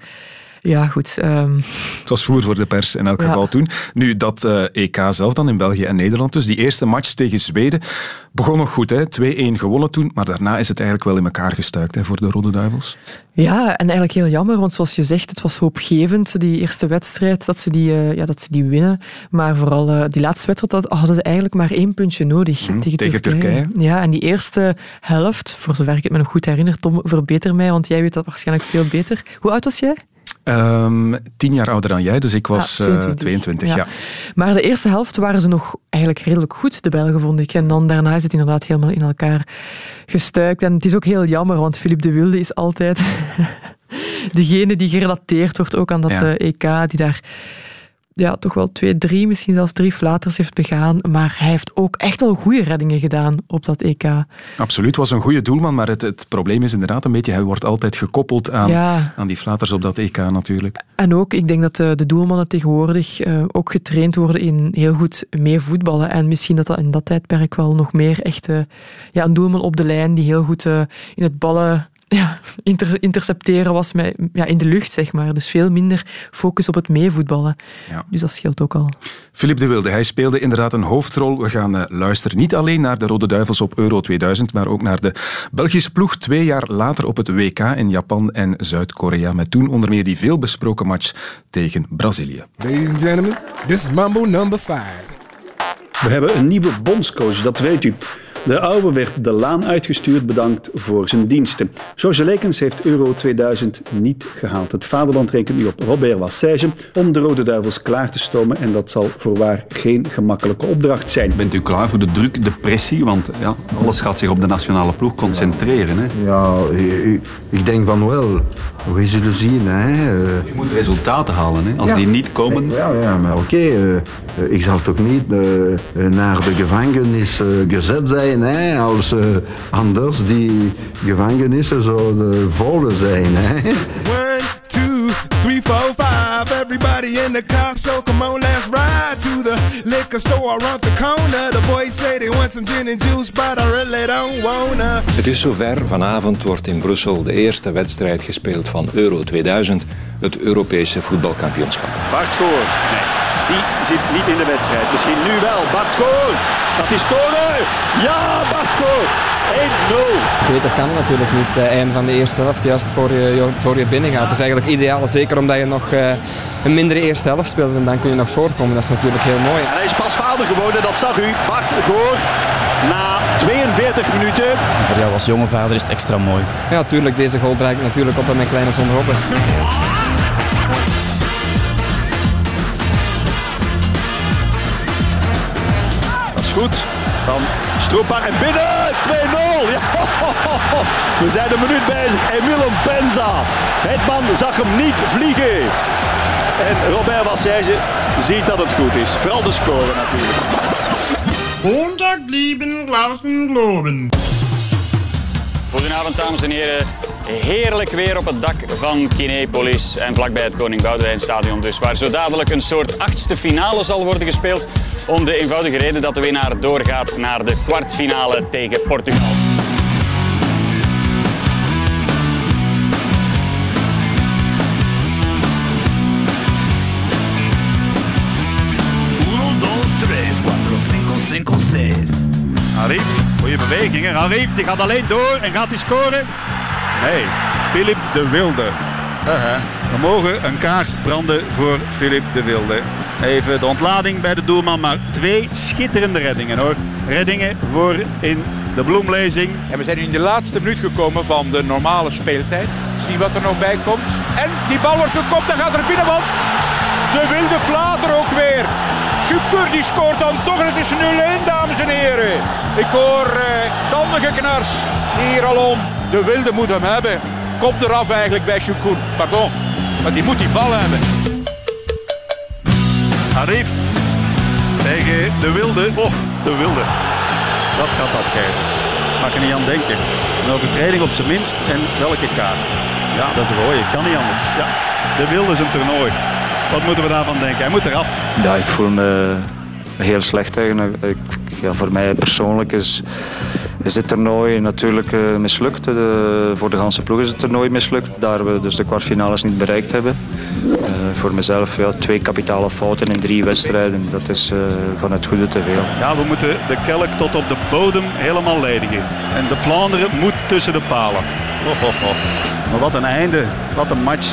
Ja, goed. Um... Het was voer voor de pers in elk geval toen. Nu, dat uh, EK zelf dan in België en Nederland dus. Die eerste match tegen Zweden begon nog goed. 2-1 gewonnen toen, maar daarna is het eigenlijk wel in elkaar gestuikt hè, voor de Rode Duivels. Ja, en eigenlijk heel jammer, want zoals je zegt, het was hoopgevend, die eerste wedstrijd, dat ze die, uh, ja, dat ze die winnen. Maar vooral uh, die laatste wedstrijd dat hadden ze eigenlijk maar één puntje nodig mm, tegen, tegen Turkije. Turkije. Ja, en die eerste helft, voor zover ik het me nog goed herinner, Tom, verbeter mij, want jij weet dat waarschijnlijk veel beter. Hoe oud was jij? Um, tien jaar ouder dan jij, dus ik was ja, 22. Uh, 22 ja. ja. Maar de eerste helft waren ze nog eigenlijk redelijk goed, de Belgen, vond ik. En dan daarna is het inderdaad helemaal in elkaar gestuikt. En het is ook heel jammer, want Philippe de Wilde is altijd degene die gerelateerd wordt ook aan dat ja. uh, EK, die daar ja, toch wel twee, drie, misschien zelfs drie flaters heeft begaan. Maar hij heeft ook echt wel goede reddingen gedaan op dat EK. Absoluut, was een goede doelman, maar het, het probleem is inderdaad een beetje, hij wordt altijd gekoppeld aan, Ja. aan die flaters op dat EK natuurlijk. En ook, ik denk dat de, de doelmannen tegenwoordig eh, ook getraind worden in heel goed mee voetballen. En misschien dat dat in dat tijdperk wel nog meer echt eh, ja, een doelman op de lijn die heel goed eh, in het ballen ja, inter- intercepteren was met, ja, in de lucht, zeg maar. Dus veel minder focus op het meevoetballen. Ja. Dus dat scheelt ook al. Philip de Wilde, hij speelde inderdaad een hoofdrol. We gaan eh, luisteren niet alleen naar de Rode Duivels op Euro 2000, maar ook naar de Belgische ploeg twee jaar later op het WK in Japan en Zuid-Korea. Met toen onder meer die veelbesproken match tegen Brazilië. Ladies and gentlemen, this is Mambo number five. We hebben een nieuwe bondscoach, dat weet u. De oude werd de laan uitgestuurd, bedankt voor zijn diensten. George Lekens heeft Euro 2000 niet gehaald. Het vaderland rekent nu op Robert Wassage om de Rode Duivels klaar te stomen en dat zal voorwaar geen gemakkelijke opdracht zijn. Bent u klaar voor de druk, de pressie? Want ja, alles gaat zich op de nationale ploeg concentreren. Hè? Ja, ik, denk van wel. We zullen zien. Hè. Je moet resultaten halen. Hè? Als Ja. die niet komen, Ja, ja maar oké. eh, eh, ik zal toch niet eh, naar de gevangenis gezet zijn hè, als eh, anders die gevangenissen zouden vol zijn. Hè. One, two, three, four, five. Everybody in the car, so come on, let's ride to the liquor store around the corner. The boys say they want some gin and juice, but I really don't wanna. Het is zover. Vanavond wordt in Brussel de eerste wedstrijd gespeeld van Euro 2000, het Europese voetbalkampioenschap. Bart Goor. Nee, die zit niet in de wedstrijd. Misschien nu wel. Bart Goor. Dat is scoren. Ja, Bart Goor. 1-0. Beter kan natuurlijk niet, het einde van de eerste helft, juist voor je, voor je binnen gaat. Dat is eigenlijk ideaal, zeker omdat je nog eh, een mindere eerste helft speelt en dan kun je nog voorkomen. Dat is natuurlijk heel mooi. En hij is pas vader geworden, dat zag u. Bart Goor. Na 42 minuten. Voor jou als jonge vader is het extra mooi. Ja, natuurlijk. Deze goal draait natuurlijk op met mijn kleine zon goed. Van Stroepa en binnen. 2-0. Ja. We zijn een minuut bezig. Emile Benza. Hetman zag hem niet vliegen. En Robert Wassage ziet dat het goed is. Vooral de score natuurlijk. Montag lieben Glauben globen. Goedenavond dames en heren. Heerlijk weer op het dak van Kinepolis en vlakbij het Koning Boudewijn Stadion dus, waar zo dadelijk een soort achtste finale zal worden gespeeld om de eenvoudige reden dat de winnaar doorgaat naar de kwartfinale tegen Portugal. Uno, dos, tres, cuatro, cinco, cinco, seis. Arif, goede bewegingen. Arif die gaat alleen door en gaat hij scoren? Nee, Filip de Wilde. We mogen een kaars branden voor Filip de Wilde. Even de ontlading bij de doelman, maar twee schitterende reddingen hoor. Reddingen voor in de bloemlezing. En we zijn nu in de laatste minuut gekomen van de normale speeltijd. Zie wat er nog bij komt. En die bal wordt gekopt en gaat er binnen, want de wilde flater ook weer. Schukur die scoort dan toch en het is 0-1, dames en heren. Ik hoor eh, tandengeknars hier al om. De wilde moet hem hebben. Komt eraf eigenlijk bij Schukur. Pardon, maar die moet die bal hebben. Arif tegen de Wilde. Oh, de Wilde. Wat gaat dat geven? Mag je niet aan denken. Een overtreding op zijn minst en welke kaart? Ja, dat is een rode. Kan niet anders. Ja. De Wilde is een toernooi. Wat moeten we daarvan denken? Hij moet eraf. Ja, ik voel me heel slecht eigenlijk. Ik, ja, voor mij persoonlijk is, is dit toernooi natuurlijk eh, mislukt. De, voor de ganse ploeg is het toernooi mislukt, daar we dus de kwartfinales niet bereikt hebben. Eh, voor mezelf ja, twee kapitale fouten in drie wedstrijden, dat is eh, van het goede te veel. Ja, we moeten de kelk tot op de bodem helemaal ledigen. En de Vlaanderen moet tussen de palen. Maar wat een einde, wat een match.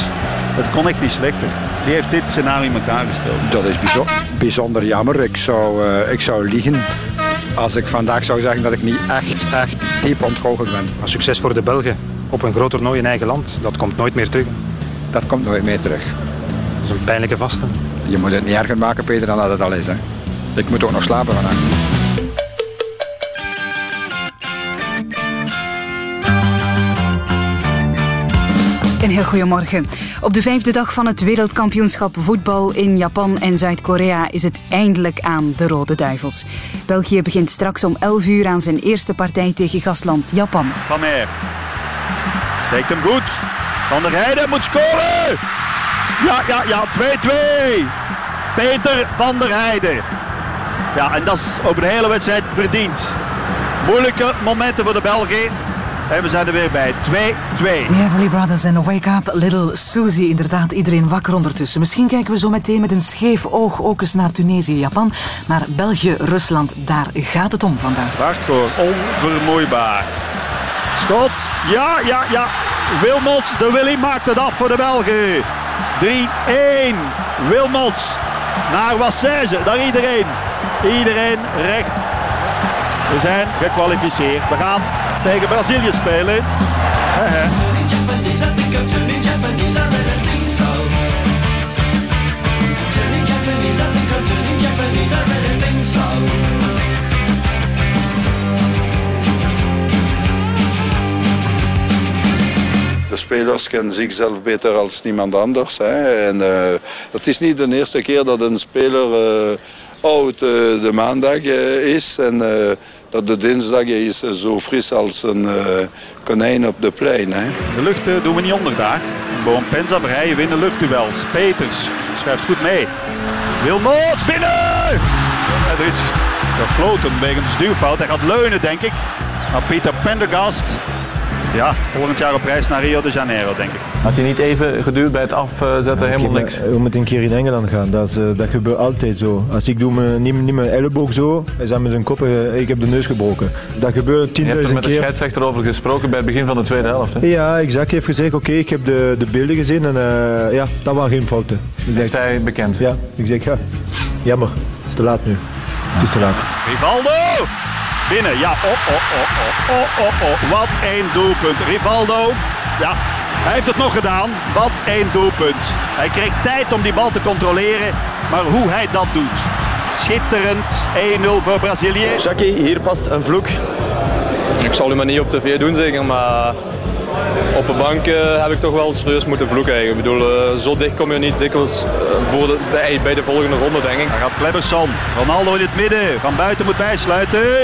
Het kon echt niet slechter. Die heeft dit scenario in elkaar gespeeld. Dat is bijzo- bijzonder jammer. Ik zou, eh, ik zou liegen als ik vandaag zou zeggen dat ik niet echt, echt diep ontgoocheld ben. Een succes voor de Belgen op een groot toernooi in eigen land. Dat komt nooit meer terug. Dat komt nooit meer terug. Dat is een pijnlijke vaste. Je moet het niet erger maken, Peter, dan dat het al is. Hè. Ik moet ook nog slapen vandaag. Heel goedemorgen. Op de vijfde dag van het wereldkampioenschap voetbal in Japan en Zuid-Korea is het eindelijk aan de Rode Duivels. België begint straks om 11 uur aan zijn eerste partij tegen gastland Japan. Van Meer. Steekt hem goed. Van der Heijden moet scoren. Ja, ja, ja. 2-2. Peter van der Heijden. Ja, en dat is over de hele wedstrijd verdiend. Moeilijke momenten voor de Belgen. En we zijn er weer bij. 2-2. The Everly Brothers en Wake Up Little Susie. Inderdaad, iedereen wakker ondertussen. Misschien kijken we zo meteen met een scheef oog ook eens naar Tunesië, Japan. Maar België, Rusland, daar gaat het om vandaag. Wacht gewoon, onvermoeibaar. Schot, ja, ja, ja. Wilmots, de Willy maakt het af voor de Belgen. 3-1. Wilmots naar Wassage, naar iedereen. Iedereen recht. We zijn gekwalificeerd. We gaan tegen Brazilië spelen. De spelers kennen zichzelf beter als niemand anders. Hè. En, eh, het is niet de eerste keer dat een speler eh, oud eh, de maandag is en dat de dinsdag is zo fris als een eh, konijn op de plein. Hè. De lucht eh, doen we niet onder daar. Boom Penza, Verheijen winnen luchtduels. Peters schuift goed mee. Wilmots binnen! Er is gefloten wegens duwfout. Hij gaat leunen, denk ik. Maar Pieter Pendergast, ja, volgend jaar op reis naar Rio de Janeiro, denk ik. Had hij niet even geduurd bij het afzetten, helemaal niks? We moeten een keer in Engeland gaan, dat, is, eh, dat gebeurt altijd zo. Als ik doe mijn, niet, niet mijn elleboog zo, hij zet met zijn kop, eh, ik heb de neus gebroken. Dat gebeurt Je hebt er 10.000 met de keer. scheidsrechter over gesproken bij het begin van de tweede helft. Hè? Ja, exact. Hij heeft gezegd, oké, ik heb de, de beelden gezien en eh, ja, dat waren geen fouten. Ik Heeft hij bekend? Ja, ik zeg ja, jammer, het is te laat nu. Het is te laat. Rivaldo! Binnen, ja. Oh, oh, oh, oh, oh, oh, oh. Wat één doelpunt. Rivaldo, ja, hij heeft het nog gedaan. Wat één doelpunt. Hij kreeg tijd om die bal te controleren, maar hoe hij dat doet. Schitterend. 1-0 voor Brazilië. Jackie, hier past een vloek. Ik zal u maar niet op tv doen zeker, maar op de bank eh, heb ik toch wel serieus moeten vloeken. Ik bedoel, eh, zo dicht kom je niet dikwijls eh, voor de, bij, bij de volgende ronde, denk ik. Daar gaat Cleberson. Ronaldo in het midden. Van buiten moet bijsluiten.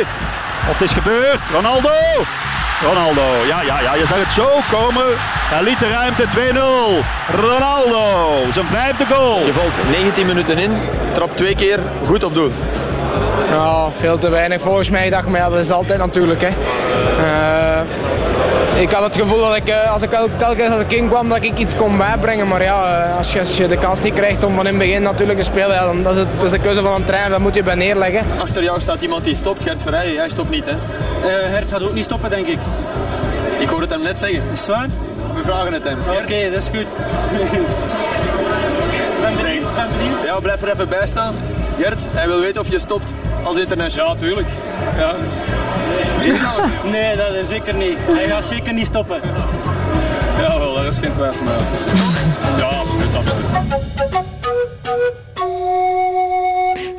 Of het is gebeurd. Ronaldo. Ronaldo. Ja, ja, ja. Je zag het zo komen. Hij liet de ruimte 2-0. Ronaldo. Zijn vijfde goal. Je valt 19 minuten in, trap twee keer, goed op doel. Ja, veel te weinig volgens mij. Ik dacht, maar ja, dat is altijd natuurlijk. Hè. Eh, ik had het gevoel dat ik, eh, als ik el- telkens als ik inkwam, dat ik iets kon bijbrengen. Maar ja, eh, als je, als je de kans niet krijgt om van in het begin natuurlijk te spelen, ja, dan dat is het, dat is de keuze van een trainer, dat moet je bij neerleggen. Achter jou staat iemand die stopt, Gert Verheijen. Jij stopt niet, hè? Gert gaat ook niet stoppen, denk ik. Ik hoorde het hem net zeggen. Is het waar? We vragen het hem. Oké, dat is goed. ben benieuwd, ben benieuwd. Ja, blijf er even bij staan. Gert, hij wil weten of je stopt als international. Ja, tuurlijk. Ja. Nee, dat is zeker niet. Hij gaat zeker niet stoppen. Jawel, daar is geen twijfel meer. Ja, absoluut, absoluut.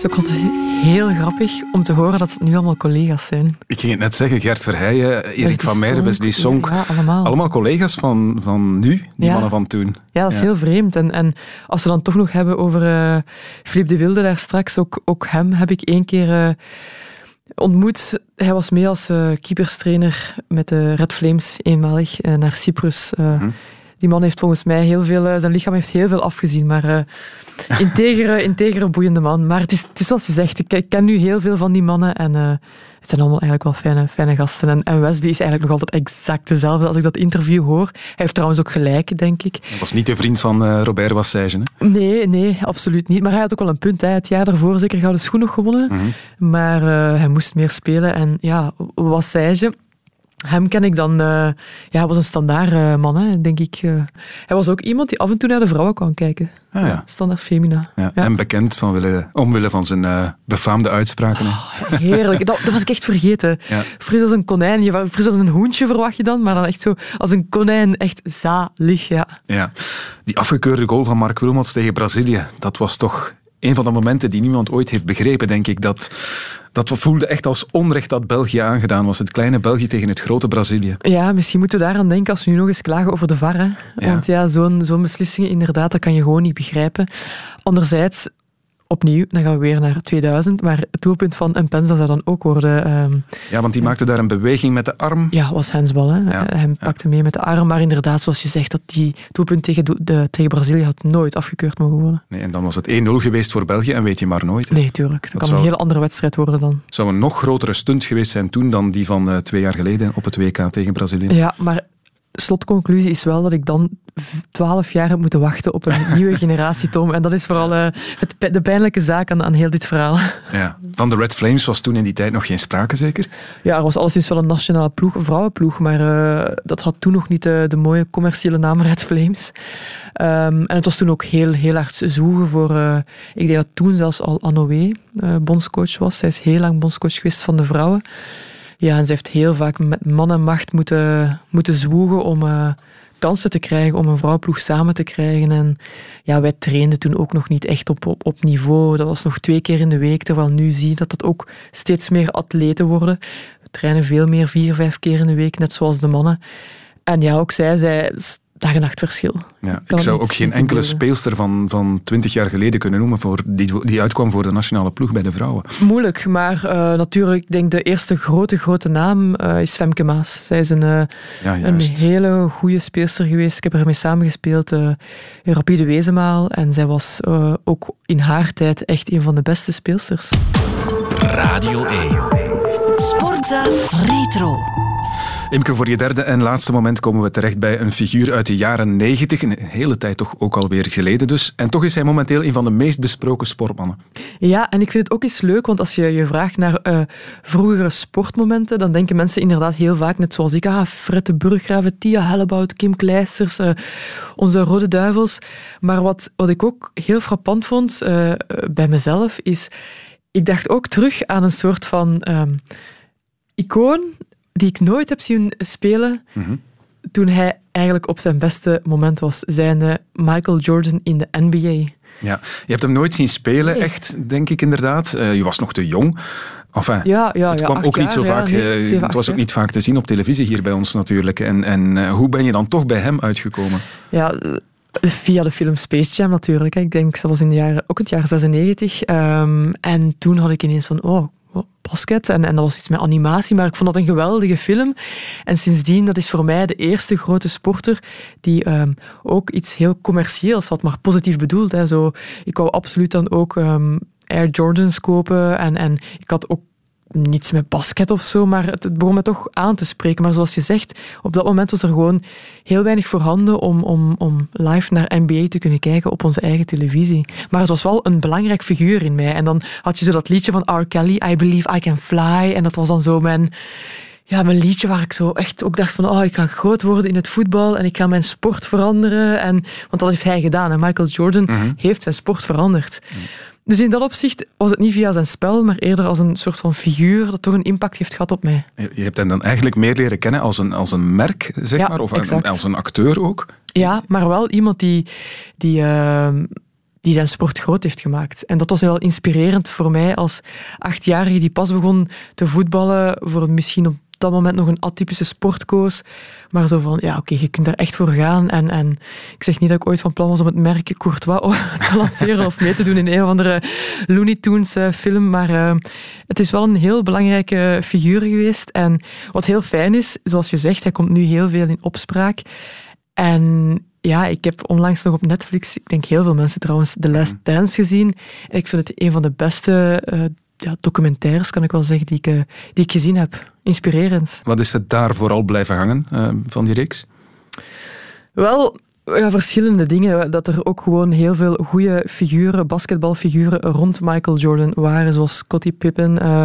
Het is ook altijd heel grappig om te horen dat het nu allemaal collega's zijn. Ik ging het net zeggen, Gert Verheijen, Erik Wesley van Meijeren, Wesley Sonk, ja, allemaal. Allemaal collega's van, van nu, die Ja. mannen van toen. Ja, dat is heel vreemd. En, en als we dan toch nog hebben over eh Philippe de Wilde daar straks, ook, ook hem heb ik één keer eh, ontmoet. Hij was mee als eh, keeperstrainer met de Red Flames eenmalig eh, naar Cyprus. Eh, Mhm. Die man heeft volgens mij heel veel, eh, zijn lichaam heeft heel veel afgezien, maar eh integere, integere, boeiende man. Maar het is, het is zoals je zegt, ik, ik ken nu heel veel van die mannen en eh, het zijn allemaal eigenlijk wel fijne, fijne gasten. En, en Wesley is eigenlijk nog altijd exact dezelfde als ik dat interview hoor. Hij heeft trouwens ook gelijk, denk ik. Hij was niet de vriend van Robert Wassage. Hè? Nee, nee, absoluut niet. Maar hij had ook wel een punt. Hè. Het jaar daarvoor zeker gouden schoen nog gewonnen. Mhm. Maar hij moest meer spelen. En ja, Wassage, hem ken ik dan... eh, ja, hij was een standaard eh, man, hè, denk ik. eh. hij was ook iemand die af en toe naar de vrouwen kwam kijken. Ah, ja. Standaard Femina. Ja, En bekend van wille, omwille van zijn befaamde uitspraken. hè. Heerlijk. Dat, dat was ik echt vergeten. Fris als een konijn. Je, fris als een hoentje verwacht je dan, maar dan echt zo als een konijn. Echt zalig, ja. Ja. Die afgekeurde goal van Mark Wilmots tegen Brazilië, dat was toch een van de momenten die niemand ooit heeft begrepen, denk ik. Dat, dat we voelden echt als onrecht dat België aangedaan was. Het kleine België tegen het grote Brazilië. Ja, misschien moeten we daaraan denken als we nu nog eens klagen over de VAR. Hè? Want ja, zo'n zo'n beslissing, inderdaad, dat kan je gewoon niet begrijpen. Anderzijds, opnieuw, dan gaan we weer naar 2000, maar het doelpunt van Mpenza zou dan ook worden... ehm, Ja, want die maakte daar een beweging met de arm. ja, was hensbal. Hè? Hij pakte mee met de arm, maar inderdaad, zoals je zegt, dat die doelpunt tegen, de, tegen Brazilië had nooit afgekeurd mogen worden. Nee, en dan was het 1-0 geweest voor België en weet je maar nooit. hè. Nee, tuurlijk. Dat, Dat kan zou- een hele andere wedstrijd worden dan. zou een nog grotere stunt geweest zijn toen dan die van eh, twee jaar geleden op het WK tegen Brazilië. Ja, maar slotconclusie is wel dat ik dan twaalf jaar heb moeten wachten op een nieuwe generatie, Tom. En dat is vooral eh, het, de pijnlijke zaak aan, aan heel dit verhaal. Ja. Van de Red Flames was toen in die tijd nog geen sprake, zeker? Ja, er was alleszins wel een nationale ploeg, een vrouwenploeg, maar eh, dat had toen nog niet de, de mooie commerciële naam Red Flames. Ehm, en het was toen ook heel, heel hard zoeken voor... eh, ik denk dat toen zelfs al Anoé bondscoach was. Zij is heel lang bondscoach geweest van de vrouwen. Ja, en ze heeft heel vaak met man en macht moeten, moeten zwoegen om eh, kansen te krijgen, om een vrouwenploeg samen te krijgen. En ja, wij trainden toen ook nog niet echt op, op, niveau. Dat was nog twee keer in de week, terwijl nu zie je dat het ook steeds meer atleten worden. We trainen veel meer, vier, vijf keer in de week, net zoals de mannen. En ja, ook zij, zij dag en nacht verschil. Ja, ik zou ook geen enkele speelster van, van 20 jaar geleden kunnen noemen voor die, die uitkwam voor de nationale ploeg bij de vrouwen. Moeilijk, maar eh, natuurlijk, ik denk de eerste grote, grote naam eh, is Femke Maas. Zij is een, eh, Ja, een hele goede speelster geweest. Ik heb ermee samengespeeld eh in Rapide Wezenmaal. En zij was eh, ook in haar tijd echt een van de beste speelsters. Radio 1. Sportza Retro. Imke, voor je derde en laatste moment komen we terecht bij een figuur uit de jaren 90. Een hele tijd toch ook alweer geleden dus. En toch is hij momenteel een van de meest besproken sportmannen. Ja, en ik vind het ook eens leuk, want als je je vraagt naar eh, vroegere sportmomenten, dan denken mensen inderdaad heel vaak, net zoals ik, ah, Fred de Burggraven, Tia Hellebout, Kim Kleisters, eh, onze Rode Duivels. Maar wat, wat ik ook heel frappant vond eh, bij mezelf, is, ik dacht ook terug aan een soort van ehm, icoon die ik nooit heb zien spelen toen hij eigenlijk op zijn beste moment was, zijnde Michael Jordan in de NBA. Ja, je hebt hem nooit zien spelen, Nee. echt, denk ik inderdaad. Eh, je was nog te jong. Enfin, Ja, ja, het kwam ook niet zo vaak. nee, eh, het was ook niet vaak te zien op televisie hier bij ons natuurlijk. En, en eh, hoe ben je dan toch bij hem uitgekomen? Ja, via de film Space Jam natuurlijk. hè. Ik denk, dat was in de jaren, ook het jaar 96. Ehm, en toen had ik ineens van, oh, basket. En, en dat was iets met animatie, maar ik vond dat een geweldige film. En sindsdien, dat is voor mij de eerste grote sporter die ehm, ook iets heel commercieels had, maar positief bedoeld. Hè. Zo, ik wou absoluut dan ook ehm, Air Jordans kopen. En, en ik had ook niets met basket of zo, maar het, het begon me toch aan te spreken. Maar zoals je zegt, op dat moment was er gewoon heel weinig voorhanden om, om, om live naar NBA te kunnen kijken op onze eigen televisie. Maar het was wel een belangrijk figuur in mij. En dan had je zo dat liedje van R. Kelly, I Believe I Can Fly. En dat was dan zo mijn, ja, mijn liedje waar ik zo echt ook dacht van oh, ik ga groot worden in het voetbal en ik ga mijn sport veranderen. En, want dat heeft hij gedaan. En Michael Jordan heeft zijn sport veranderd. Dus in dat opzicht was het niet via zijn spel, maar eerder als een soort van figuur dat toch een impact heeft gehad op mij. Je hebt hem dan eigenlijk meer leren kennen als een, als een merk, zeg Ja, maar, of een- als een acteur ook. Ja, maar wel iemand die, die, ehm, die zijn sport groot heeft gemaakt. En dat was heel inspirerend voor mij als achtjarige die pas begon te voetballen voor misschien op dat moment nog een atypische sport koos. Maar zo van, ja oké, je kunt daar echt voor gaan. En, en ik zeg niet dat ik ooit van plan was om het merk Courtois te lanceren of mee te doen in een of andere Looney Tunes eh, film. Maar eh, het is wel een heel belangrijke figuur geweest. En wat heel fijn is, zoals je zegt, hij komt nu heel veel in opspraak. En ja, ik heb onlangs nog op Netflix, ik denk heel veel mensen trouwens, The Last Dance gezien. En ik vind het een van de beste eh, ja, documentaires, kan ik wel zeggen, die ik, eh, die ik gezien heb. Inspirerend. Wat is het daar vooral blijven hangen eh, van die reeks? Wel, ja, verschillende dingen. Dat er ook gewoon heel veel goede figuren, basketbalfiguren rond Michael Jordan waren, zoals Scottie Pippen, eh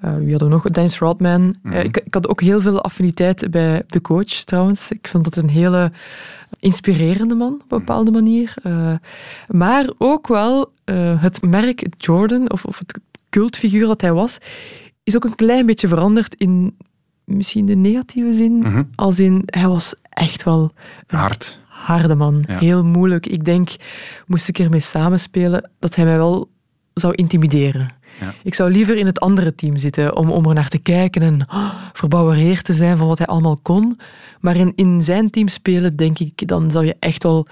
wie hadden we nog? Dennis Rodman. Eh, ik, ik had ook heel veel affiniteit bij de coach trouwens. Ik vond het een hele inspirerende man op een bepaalde manier. Maar ook wel het merk Jordan, of, of het cultfiguur dat hij was, is ook een klein beetje veranderd in misschien de negatieve zin. Als in, hij was echt wel een Hard. harde man. Ja. Heel moeilijk. Ik denk, moest ik ermee samenspelen, dat hij mij wel zou intimideren. Ja. Ik zou liever in het andere team zitten om, om er naar te kijken en oh, verbouwereerd te zijn van wat hij allemaal kon. Maar in, in zijn team spelen, denk ik, dan zou je echt wel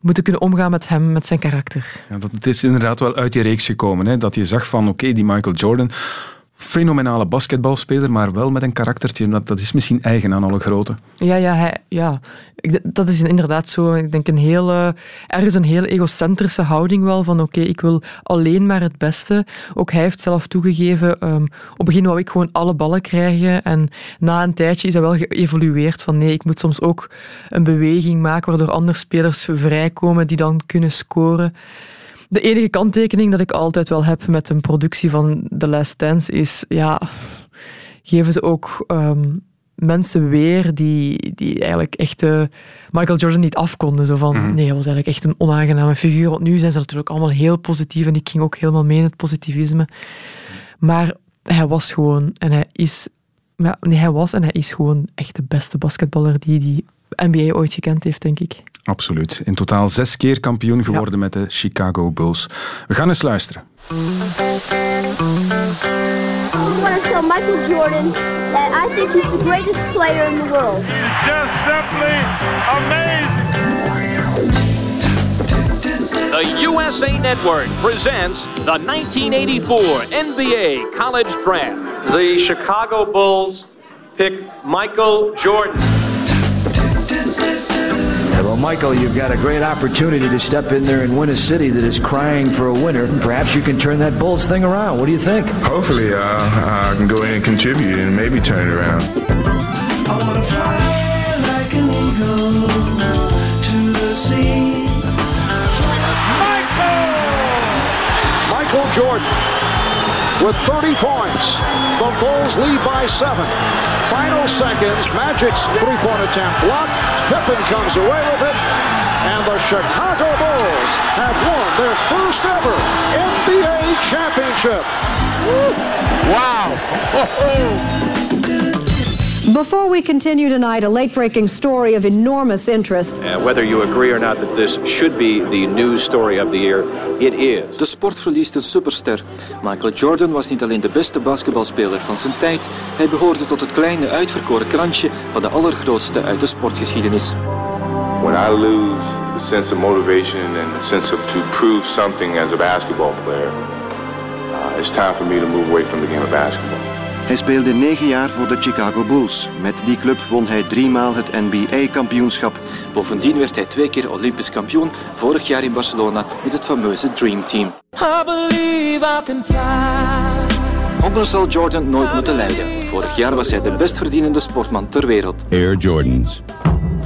moeten kunnen omgaan met hem, met zijn karakter. Ja, dat, het is inderdaad wel uit die reeks gekomen. Hè? Dat je zag van, oké, die Michael Jordan, fenomenale basketbalspeler, maar wel met een karaktertje. Dat, dat is misschien eigen aan alle grote. Ja, ja, hij, ja. Ik, dat is inderdaad zo. Ik denk een hele, ergens een hele egocentrische houding wel van oké, ik wil alleen maar het beste. Ook hij heeft zelf toegegeven, um, op het begin wou ik gewoon alle ballen krijgen en na een tijdje is hij wel geëvolueerd van nee, ik moet soms ook een beweging maken waardoor andere spelers vrijkomen die dan kunnen scoren. De enige kanttekening dat ik altijd wel heb met een productie van The Last Dance is, ja, geven ze ook um, mensen weer die, die eigenlijk echt uh, Michael Jordan niet afkonden. Zo van, mm. nee, hij was eigenlijk echt een onaangename figuur. Want nu zijn ze natuurlijk allemaal heel positief en ik ging ook helemaal mee in het positivisme. Maar hij was gewoon en hij is, ja, nee, hij was en hij is gewoon echt de beste basketballer die die NBA ooit gekend heeft, denk ik. Absoluut. In totaal zes keer kampioen geworden ja. met de Chicago Bulls. We gaan eens luisteren. I just want to tell Michael Jordan that I think he's the greatest player in the world. Just simply amazing. The USA Network presents the 1984 NBA College Draft. The Chicago Bulls pick Michael Jordan. Well, Michael, you've got a great opportunity to step in there and win a city that is crying for a winner. Perhaps you can turn that Bulls thing around. What do you think? Hopefully, uh, I can go in and contribute and maybe turn it around. I want to fly like an eagle to the sea. Michael! Michael Jordan with 30 points. The Bulls lead by seven. Final seconds, Magic's three-point attempt blocked. Pippen comes away with it. And the Chicago Bulls have won their first ever NBA championship. Woo. Wow. Oh, oh. Before we continue tonight, a late breaking story of enormous interest. Uh, whether you agree or not that this should be the news story of the year, it is. De sport verliest een superster. Michael Jordan was niet alleen de beste basketbalspeler van zijn tijd, hij behoorde tot het kleine uitverkoren krantje van de allergrootste uit de sportgeschiedenis. When I lose the sense of motivation and the sense of to prove something as a basketball player, uh, it's time for me to move away from the game of basketball. Hij speelde negen jaar voor de Chicago Bulls. Met die club won hij driemaal het NBA-kampioenschap. Bovendien werd hij twee keer Olympisch kampioen, vorig jaar in Barcelona met het fameuze Dream Team. I believe I can fly. Anders zal Jordan nooit moeten lijden. Vorig jaar was hij de best verdienende sportman ter wereld. Air Jordans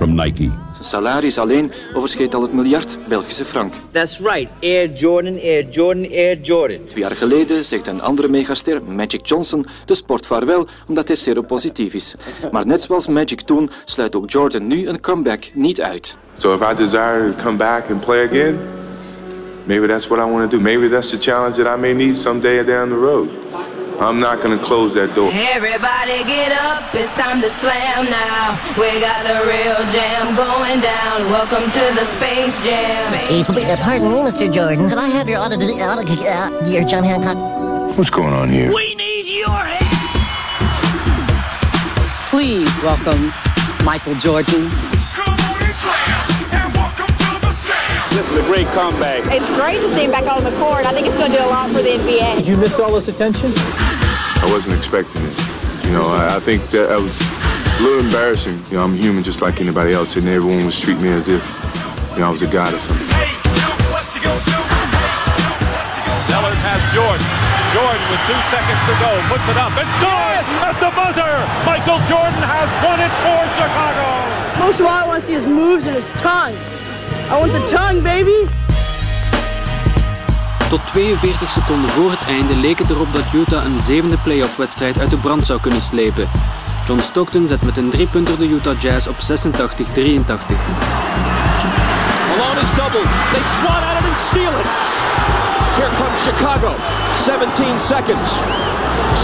from Nike. Zijn salaris alleen overschreed al het miljard Belgische frank. That's right, Air Jordan, Air Jordan, Air Jordan. Twee jaar geleden zegt een andere megaster, Magic Johnson, de sport vaarwel omdat hij seropositief is. Maar net zoals Magic toen sluit ook Jordan nu een comeback niet uit. So if I desire to come back and play again, maybe that's what I want to do. Maybe that's the challenge that I may need someday down the road. I'm not going to close that door. Everybody get up, it's time to slam now. We got the real jam going down. Welcome to the Space Jam. Uh, pardon me, Mr. Jordan. Could I have your auto, auto uh, your John Hancock? What's going on here? We need your help. Please welcome Michael Jordan. This is a great comeback. It's great to see him back on the court. I think it's going to do a lot for the NBA. Did you miss all this attention? I wasn't expecting it. You know, I, I think that I was a little embarrassing. You know, I'm human just like anybody else, and everyone was treating me as if, you know, I was a god or something. Sellers has Jordan. Jordan with two seconds to go, puts it up and scores at the buzzer. Michael Jordan has won it for Chicago. Most of all I want to see his moves and his tongue. I want the tongue, baby. Tot 42 seconden voor het einde leek het erop dat Utah een zevende playoff-wedstrijd uit de brand zou kunnen slepen. John Stockton zet met een driepunter de Utah Jazz op 86-83. Malone is doubled. They swat at it and steal it. Here comes Chicago. 17 seconds.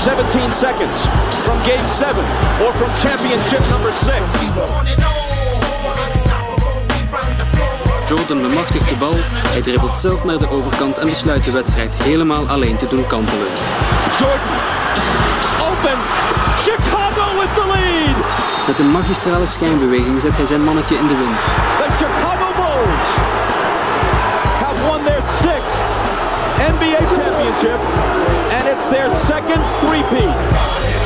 17 seconds from game 7 or from championship number 6. Jordan bemachtigt de bal, hij dribbelt zelf naar de overkant en besluit de wedstrijd helemaal alleen te doen kantelen. Jordan, open, Chicago with the lead! Met een magistrale schijnbeweging zet hij zijn mannetje in de wind. The Chicago Bulls have won their sixth NBA championship and it's their second three-peat.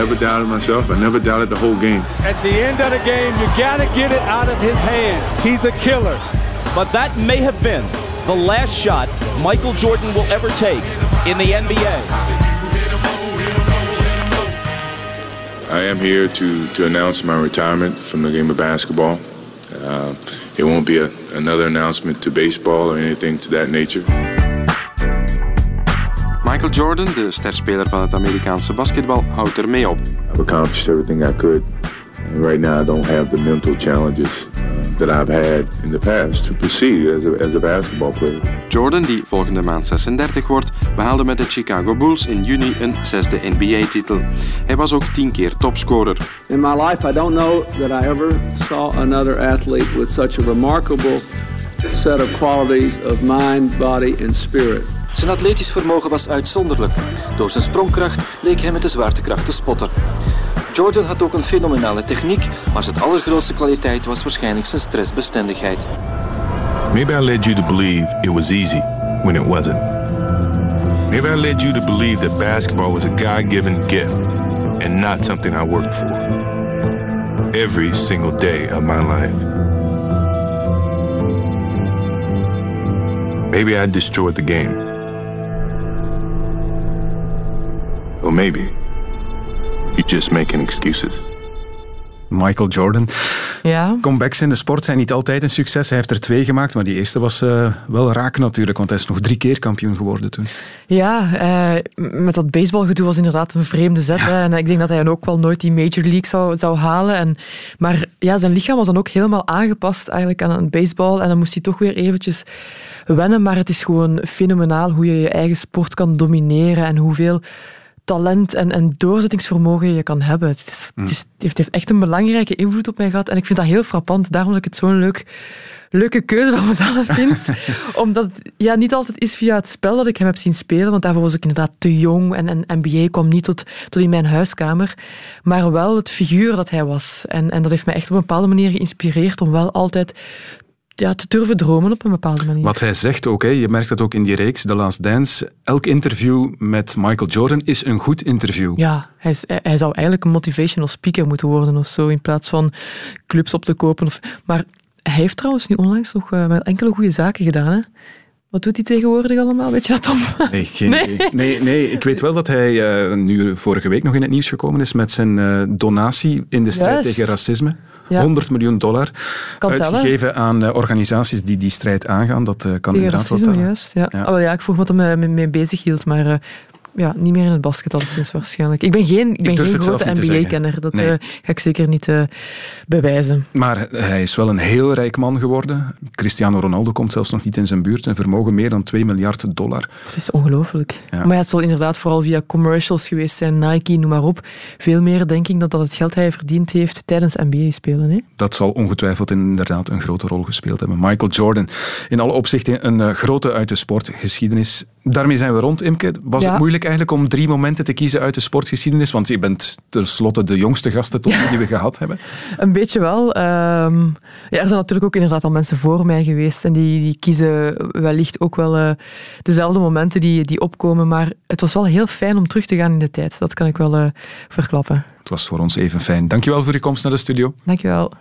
Never doubted myself. I never doubted the whole game. At the end of the game, you got to get it out of his hand. He's a killer. But that may have been the last shot Michael Jordan will ever take in the NBA. I am here to, to announce my retirement from the game of basketball. Uh, it won't be a, another announcement to baseball or anything to that nature. Michael Jordan, de sterspeler van het Amerikaanse basketbal, houdt ermee op. I've accomplished everything I could. And right now I don't have the mental challenges that I've had in the past to proceed as a, as a basketball player. Jordan, die volgende maand 36 wordt, behaalde met de Chicago Bulls in juni een zesde NBA-titel. Hij was ook tien keer topscorer. In my life, I don't know that I ever saw another athlete with such a remarkable set of qualities of mind, body and spirit. Zijn atletisch vermogen was uitzonderlijk. Door zijn sprongkracht leek hij met de zwaartekracht te spotten. Jordan had ook een fenomenale techniek, maar zijn allergrootste kwaliteit was waarschijnlijk zijn stressbestendigheid. Maybe I led you to believe it was easy when it wasn't. Maybe I led you to believe that basketball was a God given gift and not something I worked for. Every single day of my life. Maybe I destroyed the game. Or maybe you're just making excuses. Michael Jordan. Ja. Comebacks in de sport zijn niet altijd een succes. Hij heeft er twee gemaakt, maar die eerste was uh, wel raak natuurlijk, want hij is nog drie keer kampioen geworden toen. Ja, uh, met dat baseballgedoe was inderdaad een vreemde zet. Ja. En ik denk dat hij ook wel nooit die Major League zou, zou halen. En, maar ja, zijn lichaam was dan ook helemaal aangepast eigenlijk aan het baseball. En dan moest hij toch weer eventjes wennen. Maar het is gewoon fenomenaal hoe je je eigen sport kan domineren en hoeveel talent en, en doorzettingsvermogen je kan hebben. Het, is, het, is, het, heeft echt een belangrijke invloed op mij gehad. En ik vind dat heel frappant. Daarom dat ik het zo'n leuk, leuke keuze van mezelf vind. Omdat het ja, niet altijd is via het spel dat ik hem heb zien spelen. Want daarvoor was ik inderdaad te jong. En, en NBA kwam niet tot, tot in mijn huiskamer. Maar wel het figuur dat hij was. En, en dat heeft mij echt op een bepaalde manier geïnspireerd om wel altijd ja, te durven dromen op een bepaalde manier. Wat hij zegt ook, hè, je merkt dat ook in die reeks The Last Dance. Elk interview met Michael Jordan is een goed interview. Ja, hij, is, hij zou eigenlijk een motivational speaker moeten worden of zo, in plaats van clubs op te kopen. Of, maar hij heeft trouwens nu onlangs nog uh, wel enkele goede zaken gedaan. Hè? Wat doet hij tegenwoordig allemaal? Weet je dat, Tom? Nee, geen nee. idee. Nee, nee, ik weet wel dat hij uh, nu vorige week nog in het nieuws gekomen is met zijn uh, donatie in de strijd Juist. tegen racisme. Ja. 100 miljoen dollar Kan uitgegeven tellen. aan uh, organisaties die die strijd aangaan. Dat kan tegen inderdaad racisme, wat tellen. juist. Ja. Ja. Oh, ja, ik vroeg wat hem mee, bezig hield, maar uh, ja, niet meer in het basket alleszins waarschijnlijk. Ik ben geen, ik ben geen grote NBA-kenner. Dat Nee. uh, ga ik zeker niet uh, bewijzen. Maar hij is wel een heel rijk man geworden. Cristiano Ronaldo komt zelfs nog niet in zijn buurt. Een vermogen meer dan 2 miljard dollar. Het is ongelooflijk. Ja. Maar ja, het zal inderdaad vooral via commercials geweest zijn, Nike, noem maar op. Veel meer denk ik dat dat het geld hij verdiend heeft tijdens NBA-spelen. Dat zal ongetwijfeld inderdaad een grote rol gespeeld hebben. Michael Jordan, in alle opzichten een uh, grote uit de sportgeschiedenis. Daarmee zijn we rond, Imke. Was Ja. het moeilijk eigenlijk om drie momenten te kiezen uit de sportgeschiedenis? Want je bent tenslotte de jongste gasten tot nu die we gehad hebben. Een beetje wel. Ehm, ja, er zijn natuurlijk ook inderdaad al mensen voor mij geweest en die, die kiezen wellicht ook wel eh, dezelfde momenten die, die opkomen. Maar het was wel heel fijn om terug te gaan in de tijd. Dat kan ik wel eh, verklappen. Het was voor ons even fijn. Dankjewel voor je komst naar de studio. Dankjewel.